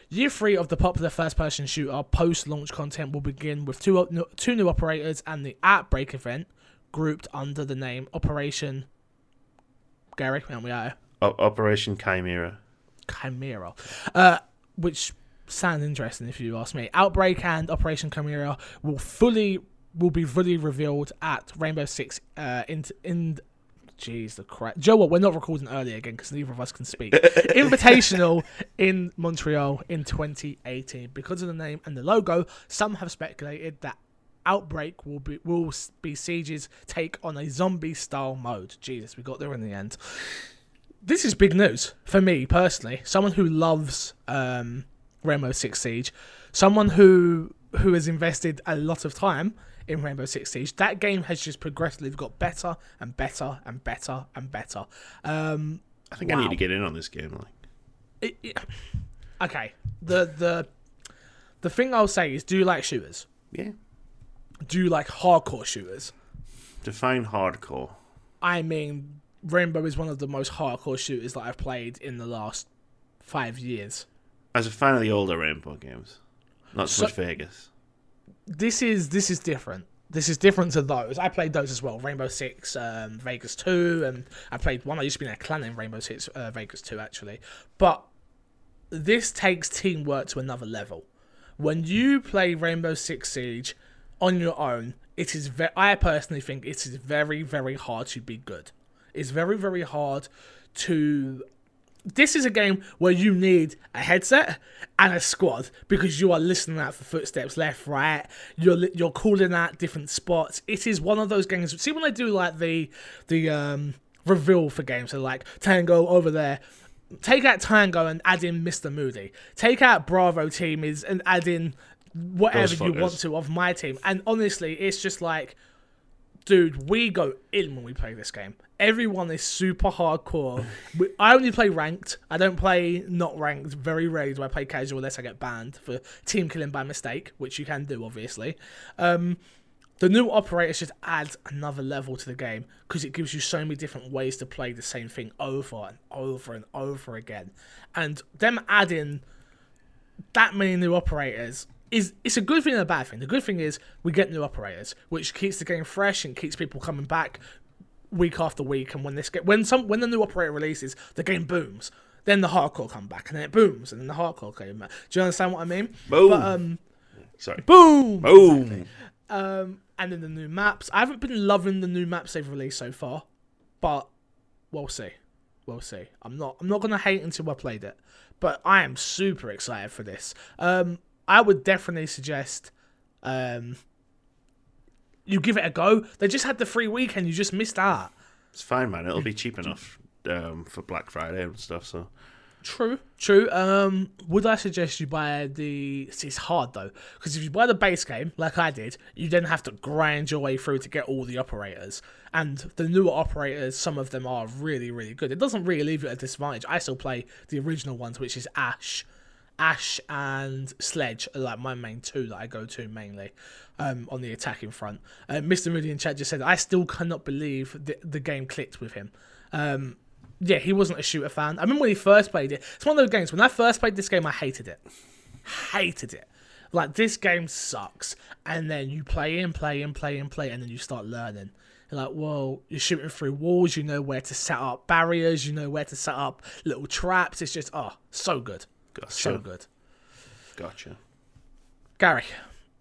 Year three of the popular first-person shooter post-launch content will begin with two o- no- two new operators and the Outbreak event, grouped under the name Operation. Gary, out. O- Operation Chimera. Chimera, uh, which sounds interesting if you ask me. Outbreak and Operation Chimera will fully will be fully revealed at Rainbow Six uh, in in. Jeez, the crap. Joe, what? We're not recording early again because neither of us can speak. <laughs> Invitational in Montreal in 2018. Because of the name and the logo, some have speculated that Outbreak will be will be Siege's take on a zombie style mode. Jesus, we got there in the end this is big news for me personally. Someone who loves um, Rainbow Six Siege, someone who who has invested a lot of time in Rainbow Six Siege. That game has just progressively got better and better and better and better. Um, I think I need to get in on this game. Like, it, it- okay, the the the thing I'll say is, do you like shooters? yeah. Do you like hardcore shooters? Define hardcore. I mean, Rainbow is one of the most hardcore shooters that I've played in the last five years. As a fan of the older Rainbow games, not so, So- much Vegas. this is this is different. This is different to those. I played those as well. Rainbow Six, um, Vegas Two, and I played one. I used to be in a clan in Rainbow Six, uh, Vegas Two, actually. But this takes teamwork to another level. When you play Rainbow Six Siege on your own, it is. Ve- I personally think it is very, very hard to be good. It's very, very hard to this is a game where you need a headset and a squad because you are listening out for footsteps left, right. You're you're calling out different spots. It is one of those games. See when they do like the the um, reveal for games, so like Tango over there. Take out Tango and add in Mr. Moody. Take out Bravo team is and add in whatever you want to of my team. And honestly, it's just like dude, we go in when we play this game. Everyone is super hardcore. <laughs> We, I only play ranked. I don't play not ranked. Very rarely do I play casual unless I get banned for team killing by mistake, which you can do, obviously. Um, the new operators just adds another level to the game because it gives you so many different ways to play the same thing over and over and over again. And them adding that many new operators is it's a good thing and a bad thing. The good thing is we get new operators, which keeps the game fresh and keeps people coming back week after week. And when this get when some when the new operator releases, the game booms. Then the hardcore come back, and then it booms, and then the hardcore came back. Do you understand what I mean? Boom. But, um, Sorry. boom. Boom. Um, and then the new maps. I haven't been loving the new maps they've released so far. but we'll see. We'll see. I'm not. I'm not gonna hate until I played it, but I am super excited for this. Um, I would definitely suggest, um, you give it a go. They just had the free weekend. You just missed out. It's fine, man. It'll be cheap enough um, for Black Friday and stuff. So True, true. Um, would I suggest you buy the? See, it's hard though, because if you buy the base game like I did, you then have to grind your way through to get all the operators. And the newer operators, some of them are really, really good. It doesn't really leave you at a disadvantage. I still play the original ones, which is Ash, Ash and Sledge are like my main two that I go to mainly um, on the attacking front. Uh, Mr. Moody in chat just said, I still cannot believe the, the game clicked with him. Um, yeah, he wasn't a shooter fan. I remember when he first played it. It's one of those games. When I first played this game, I hated it. Hated it. Like this game sucks. And then you play and play and play and play, and then you start learning. Like, well, you're shooting through walls. You know where to set up barriers. You know where to set up little traps. It's just oh, so good, gotcha. so good. Gotcha. Gary,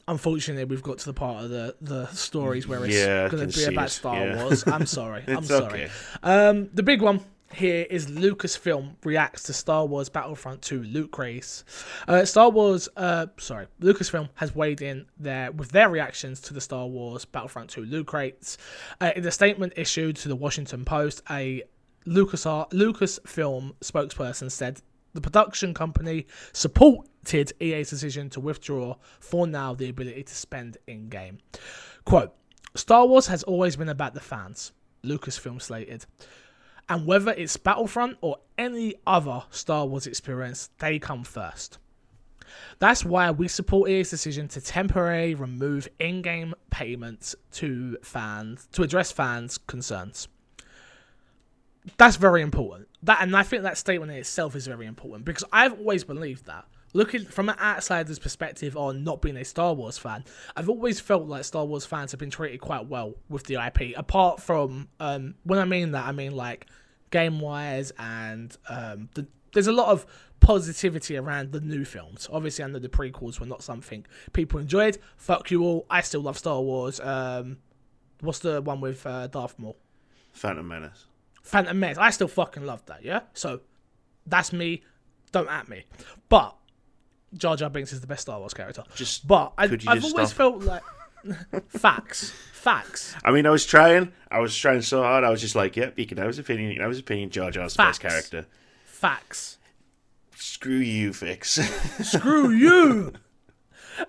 unfortunately, we've got to the part of the, the stories where it's Yeah, going to be about it, Star yeah. Wars. I'm <laughs> sorry. I'm sorry. okay. Um, the big one here is Lucasfilm reacts to Star Wars Battlefront 2 loot craze. Uh, Star Wars, uh, sorry, Lucasfilm has weighed in there with their reactions to the Star Wars Battlefront 2 loot crates. Uh, in a statement issued to the Washington Post, a Lucas Lucasfilm spokesperson said the production company supported EA's decision to withdraw for now the ability to spend in game. Quote Star Wars has always been about the fans, Lucasfilm slated. And whether it's Battlefront or any other Star Wars experience, they come first. That's why we support EA's decision to temporarily remove in-game payments to fans to address fans' concerns. That's very important. That and I think that statement in itself is very important because I've always believed that. Looking from an outsider's perspective on not being a Star Wars fan, I've always felt like Star Wars fans have been treated quite well with the IP. Apart from um, when I mean that, I mean like game wise and um, the, there's a lot of positivity around the new films. Obviously, I know the prequels were not something people enjoyed. Fuck you all. I still love Star Wars. Um, what's the one with uh, Darth Maul? Phantom Menace. Phantom Menace. I still fucking love that, yeah? So that's me. Don't at me. But Jar Jar Binks is the best Star Wars character. Just But I, Could you I've just always stop? felt like <laughs> facts. Facts. I mean, I was trying. I was trying so hard. I was just like, yep, you can have his opinion. You can have his opinion. Jar Jar's the best character. Facts. Screw you, Fix. <laughs> Screw you.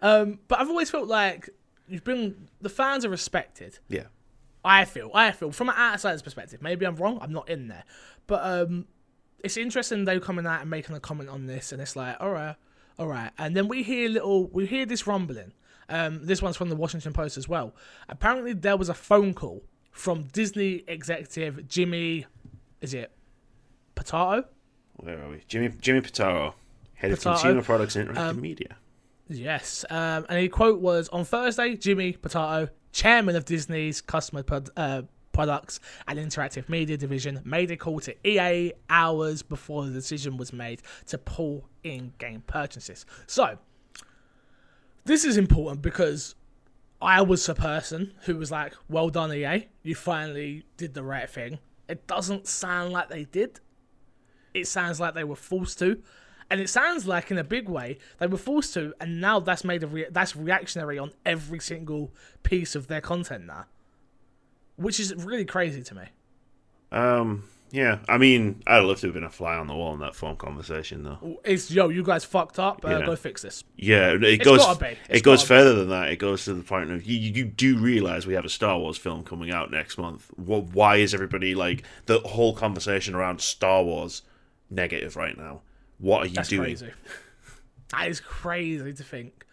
Um, but I've always felt like you've been the fans are respected. yeah. I feel, I feel from an outsider's perspective. Maybe I'm wrong. I'm not in there, but um, it's interesting they coming out and making a comment on this, and it's like, all right, all right. And then we hear little, we hear this rumbling. Um, this one's from the Washington Post as well. Apparently, there was a phone call from Disney executive Jimmy, is it Potato? Where are we? Jimmy Jimmy Pitaro, head Potato. of consumer products and interactive Um, media. Yes, um, and the quote was on Thursday. Jimmy Potato, chairman of Disney's customer pod, uh, products and interactive media division, made a call to EA hours before the decision was made to pull in-game purchases. So, this is important because I was a person who was like, "Well done, EA, you finally did the right thing." It doesn't sound like they did. It sounds like they were forced to, and it sounds like in a big way they were forced to, and now that's made a rea- that's reactionary on every single piece of their content now, which is really crazy to me. Um, yeah. I mean, I'd love to have been a fly on the wall in that phone conversation, though. It's yo, you guys fucked up. Uh, Yeah. Go fix this. Yeah, it goes. It's It goes gotta be. further than that. It goes to the point of you. You do realize we have a Star Wars film coming out next month. Wh- Why is everybody like the whole conversation around Star Wars negative right now? What are you That's doing? crazy. <laughs> That is crazy to think.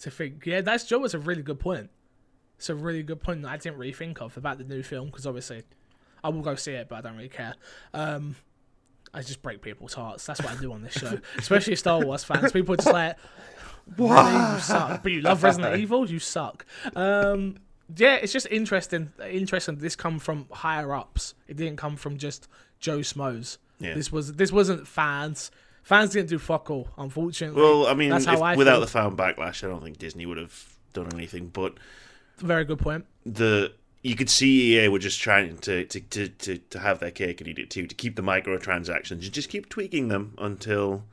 To think, yeah, that's Joe. was a really good point. It's a really good point that I didn't really think of about the new film because obviously, I will go see it, but I don't really care. Um, I just break people's hearts. That's what I do on this show, <laughs> especially Star Wars fans. People are just like, <laughs> "Really, you suck," but you love Resident Evil. You suck. Um, yeah, it's just interesting. Interesting. This come from higher ups. It didn't come from just Joe Smos. Yeah. This was this wasn't fans. Fans didn't do fuck all, unfortunately. Well, I mean, if, I without feel. the fan backlash, I don't think Disney would have done anything. But Very good point. the you could see EA were just trying to, to, to, to, to have their cake and eat it too, to keep the microtransactions, you just keep tweaking them until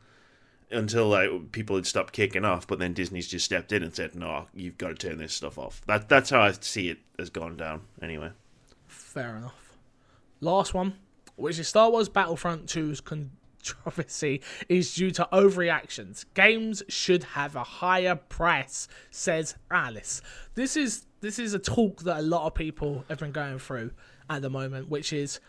until like people had stopped kicking off, but then Disney's just stepped in and said, "No, you've got to turn this stuff off." That that's how I see it has gone down. Anyway, Fair enough. Last one, which is Star Wars Battlefront 2's controversy, is due to overreactions. Games should have a higher price, says Alice. This is this is a talk that a lot of people have been going through at the moment, which is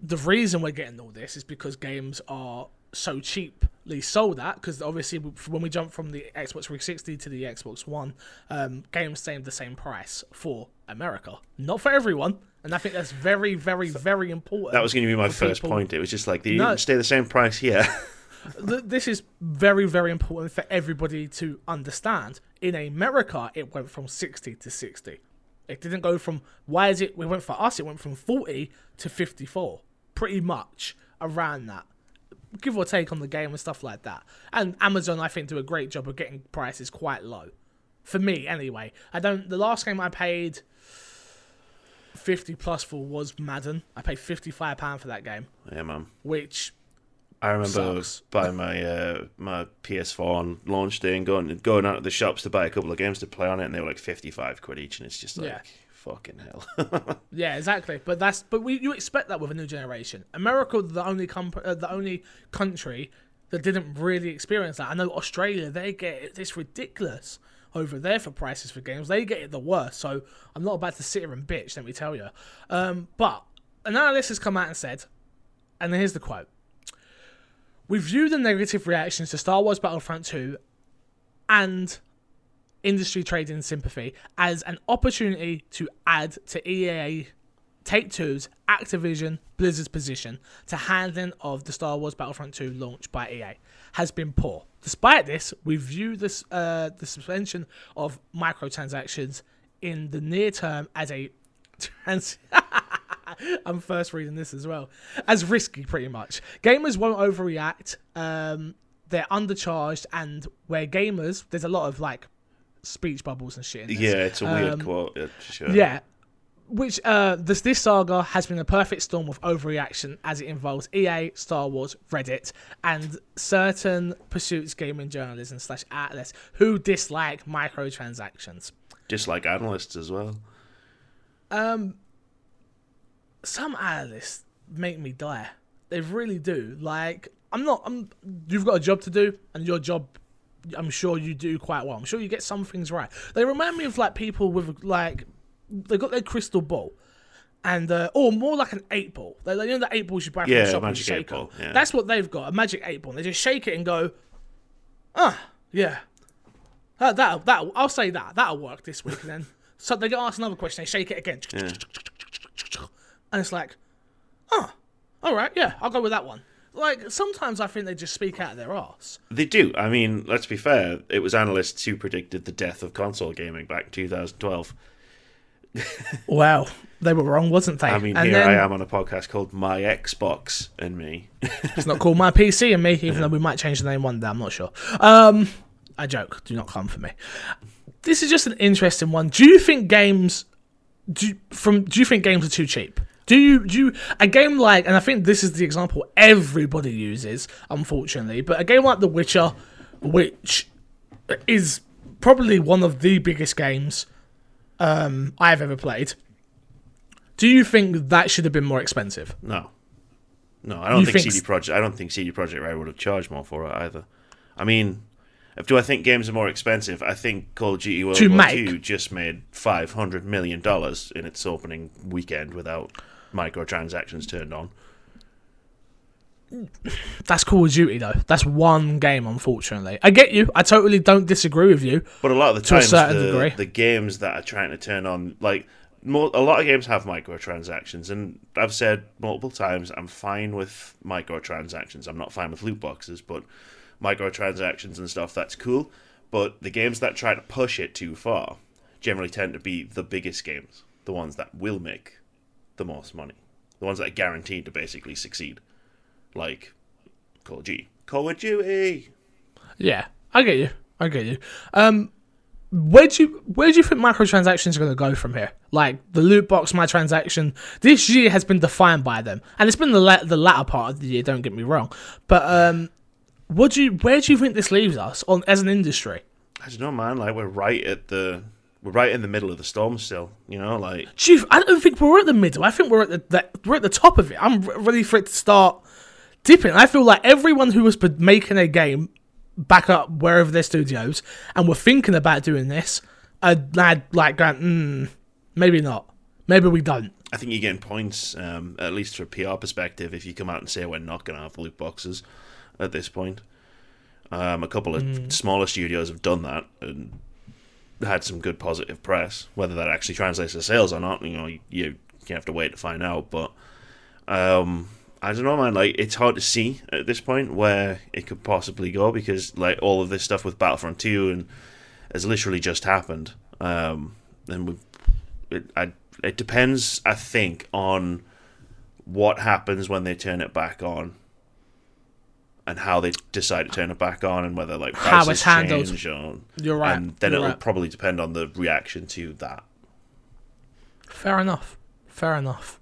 the reason we're getting all this is because games are so cheaply sold at because obviously when we jump from the Xbox 360 to the Xbox One, um, games stay the same price for America, not for everyone, and I think that's very, very, very important. that was going to be my first people. point. It was just like they No. stay the same price here. <laughs> This is very, very important for everybody to understand. In America, it went from 60 to 60. It didn't go from, why is it, we went for us, it went from 40 to 54. Pretty much around that. Give or take on the game and stuff like that. And Amazon, I think, do a great job of getting prices quite low. For me, anyway. I don't, the last game I paid 50 plus for was Madden. I paid £55 for that game, yeah, man. which I remember Sucks. buying my uh, my PS4 on launch day and going going out to the shops to buy a couple of games to play on it, and they were like fifty five quid each, and it's just like Yeah. fucking hell. <laughs> Yeah, exactly. But that's but we you expect that with a new generation. America, the only comp- uh, the only country that didn't really experience that. I know Australia, they get it, it's ridiculous over there for prices for games. They get it the worst. So I'm not about to sit here and bitch. Let me tell you. Um, but an analyst has come out and said, and here's the quote: "We view the negative reactions to Star Wars Battlefront 2 and." industry trading sympathy as an opportunity to add to EA Take Two's Activision Blizzard's position to handling of the Star Wars Battlefront 2 launch by EA has been poor. Despite this, we view this uh, the suspension of microtransactions in the near term as a trans- <laughs> I'm first reading this as well as risky, pretty much. Gamers won't overreact. Um, they're undercharged, and where gamers, there's a lot of like speech bubbles and shit. In this. yeah, it's a weird Um, quote. Yeah, sure. Yeah. Which uh this this saga has been a perfect storm of overreaction as it involves EA, Star Wars, Reddit, and certain pursuits gaming journalism slash outlets who dislike microtransactions. Dislike analysts as well. Um some analysts make me die. They really do. Like I'm not I'm you've got a job to do and your job I'm sure you do quite well. I'm sure you get some things right. They remind me of like people with like they got their crystal ball. And uh, or more like an eight ball. They, you know the eight balls you buy from Yeah, the shop and you eight ball, yeah. That's what they've got, a magic eight ball. They just shake it and go, ah, yeah. Uh, that that I'll say that that'll work this week. Then <laughs> so they get asked another question, they shake it again, and it's like, oh, all right, yeah, I'll go with that one. Like sometimes I think they just speak out of their arse. They do. I mean, let's be fair. It was analysts who predicted the death of console gaming back in 2012. <laughs> Well, they were wrong, wasn't they? I mean, and here then I am on a podcast called My Xbox and Me. <laughs> it's not called my PC and me, even though we might change the name one day. I'm not sure. Um, I joke. Do not come for me. This is just an interesting one. Do you think games do from? Do you think games are too cheap? Do you do you, a game like? And I think this is the example everybody uses, unfortunately. But a game like The Witcher, which is probably one of the biggest games um, I've ever played. Do you think that should have been more expensive? No, no, I don't You think, think CD Projekt. I don't think CD Projekt Red would have charged more for it either. I mean, if do I think games are more expensive? I think Call of Duty World To War make. II just made five hundred million dollars in its opening weekend without microtransactions turned on. That's Call of Duty though. That's one game, unfortunately. I get you. I totally don't disagree with you. But a lot of the To a times, certain the, degree. the games that are trying to turn on, like more, a lot of games have microtransactions, and I've said multiple times, I'm fine with microtransactions. I'm not fine with loot boxes, but microtransactions and stuff that's cool. But the games that try to push it too far generally tend to be the biggest games, the ones that will make the most money, the ones that are guaranteed to basically succeed, like Call of Duty. Call of Duty. Yeah, I get you. I get you. Um, where do you where do you think microtransactions are going to go from here? Like the loot box, my transaction this year has been defined by them, and it's been the la- the latter part of the year. Don't get me wrong, but um, what do you where do you think this leaves us on as an industry? I don't know, man. Like we're right at the we're right in the middle of the storm still. You know, like you, I don't think we're at the middle. I think we're at the, the we're at the top of it. I'm re- ready for it to start dipping. I feel like everyone who was making a game back up wherever their studios and were thinking about doing this, are now, like grant, mm, maybe not, maybe we don't. I think you're getting points, um, at least from a PR perspective, if you come out and say we're not going to have loot boxes at this point. Um, a couple of smaller studios have done that and had some good positive press. Whether that actually translates to sales or not, you know, you, you have to wait to find out. But um, I don't know, man. Like it's hard to see at this point where it could possibly go because like all of this stuff with Battlefront Two and has literally just happened. Um, and we, it, I, it depends, I think, on what happens when they turn it back on. And how they decide to turn it back on, and whether like How it's handled. change, You're right. and then You're it'll right. probably depend on the reaction to that. Fair enough. Fair enough.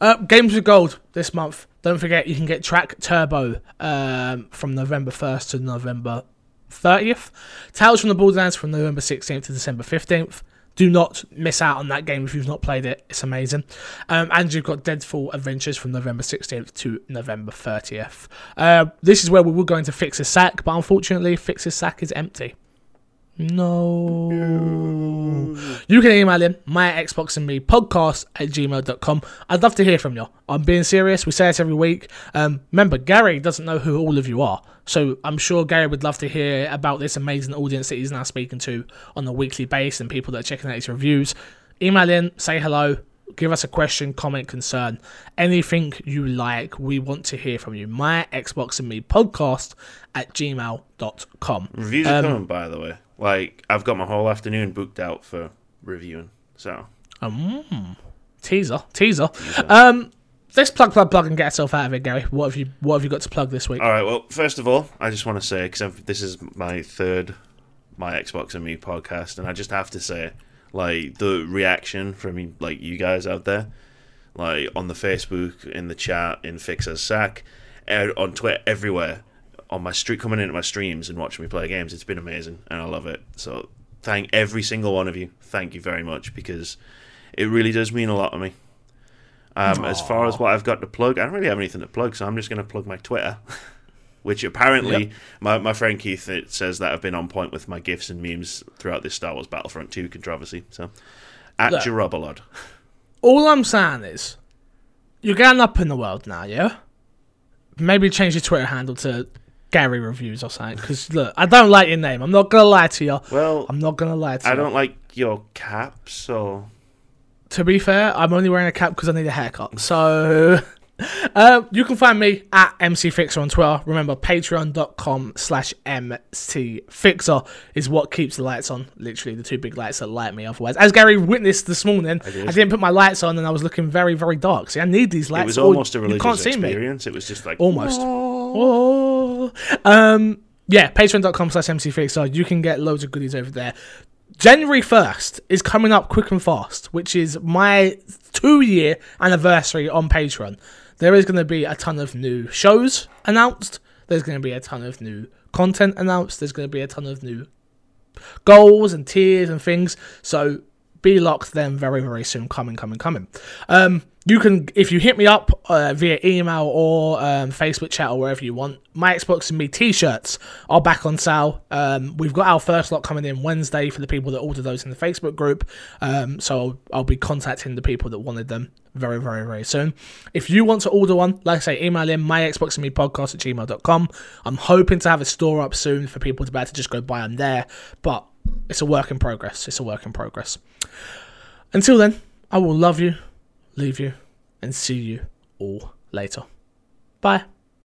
Uh, Games with Gold this month. Don't forget you can get Track Turbo um, from November 1st to November 30th. Tales from the Borderlands from November 16th to December 15th. Do not miss out on that game if you've not played it. It's amazing. Um, and you've got Deadfall Adventures from November 16th to November 30th. Uh, this is where we will go into Fix's Sack, but unfortunately, Fix's Sack is empty. No. You can email in my Xbox and me podcast at gmail.com. I'd love to hear from you. I'm being serious. We say it every week. Um, remember, Gary doesn't know who all of you are. So I'm sure Gary would love to hear about this amazing audience that he's now speaking to on a weekly basis and people that are checking out his reviews. Email in, say hello, give us a question, comment, concern, anything you like. We want to hear from you. My Xbox and me podcast at gmail.com. Reviews are Um, coming, by the way. Like I've got my whole afternoon booked out for reviewing. So Um, teaser, teaser. Um, let's plug, plug, plug, and get ourselves out of it, Gary. What have you, what have you got to plug this week? All right. Well, first of all, I just want to say because this is my third my Xbox and Me podcast, and I just have to say, like the reaction from like you guys out there, like on the Facebook, in the chat, in Fixer's Sack, eh, on Twitter, everywhere, on my street, coming into my streams and watching me play games. It's been amazing, and I love it. So thank every single one of you. Thank you very much because it really does mean a lot to me. Um, as far as what I've got to plug, I don't really have anything to plug, so I'm just going to plug my Twitter, <laughs> which apparently Yep. my, my friend Keith it says that I've been on point with my gifs and memes throughout this Star Wars Battlefront 2 controversy. So, at Look. Jerobalod. All I'm saying is, you're getting up in the world now, yeah? Maybe change your Twitter handle to Gary Reviews or something. Because, look, I don't like your name. I'm not going to lie to you. Well, I'm not going to lie to I you. don't like your cap, so To be fair, I'm only wearing a cap because I need a haircut. So, <laughs> uh, <laughs> you can find me at MCFixer on Twitter. Remember, patreon.com slash MCFixer is what keeps the lights on. Literally, the two big lights that light me otherwise. As Gary witnessed this morning, I, did. didn't put my lights on and I was looking very, very dark. See, I need these lights. it was almost a you religious can't see me. experience. It was just like Almost. Oh. Um, yeah, patreon.com slash mcfixer. You can get loads of goodies over there. January 1st is coming up quick and fast, which is my two year anniversary on Patreon. There is going to be a ton of new shows announced. There's going to be a ton of new content announced. There's going to be a ton of new goals and tiers and things. So be locked then very, very soon. Coming, coming, coming. Um, you can, if you hit me up uh, via email or um, Facebook chat or wherever you want, my Xbox and me t-shirts are back on sale. Um, we've got our first lot coming in Wednesday for the people that order those in the Facebook group. Um, so I'll, I'll be contacting the people that wanted them very, very, very soon. If you want to order one, like I say, email in my Xbox and me podcast at gmail.com. I'm hoping to have a store up soon for people to be able to just go buy them there, but it's a work in progress. It's a work in progress. Until then, I will love you, leave you, and see you all later. Bye.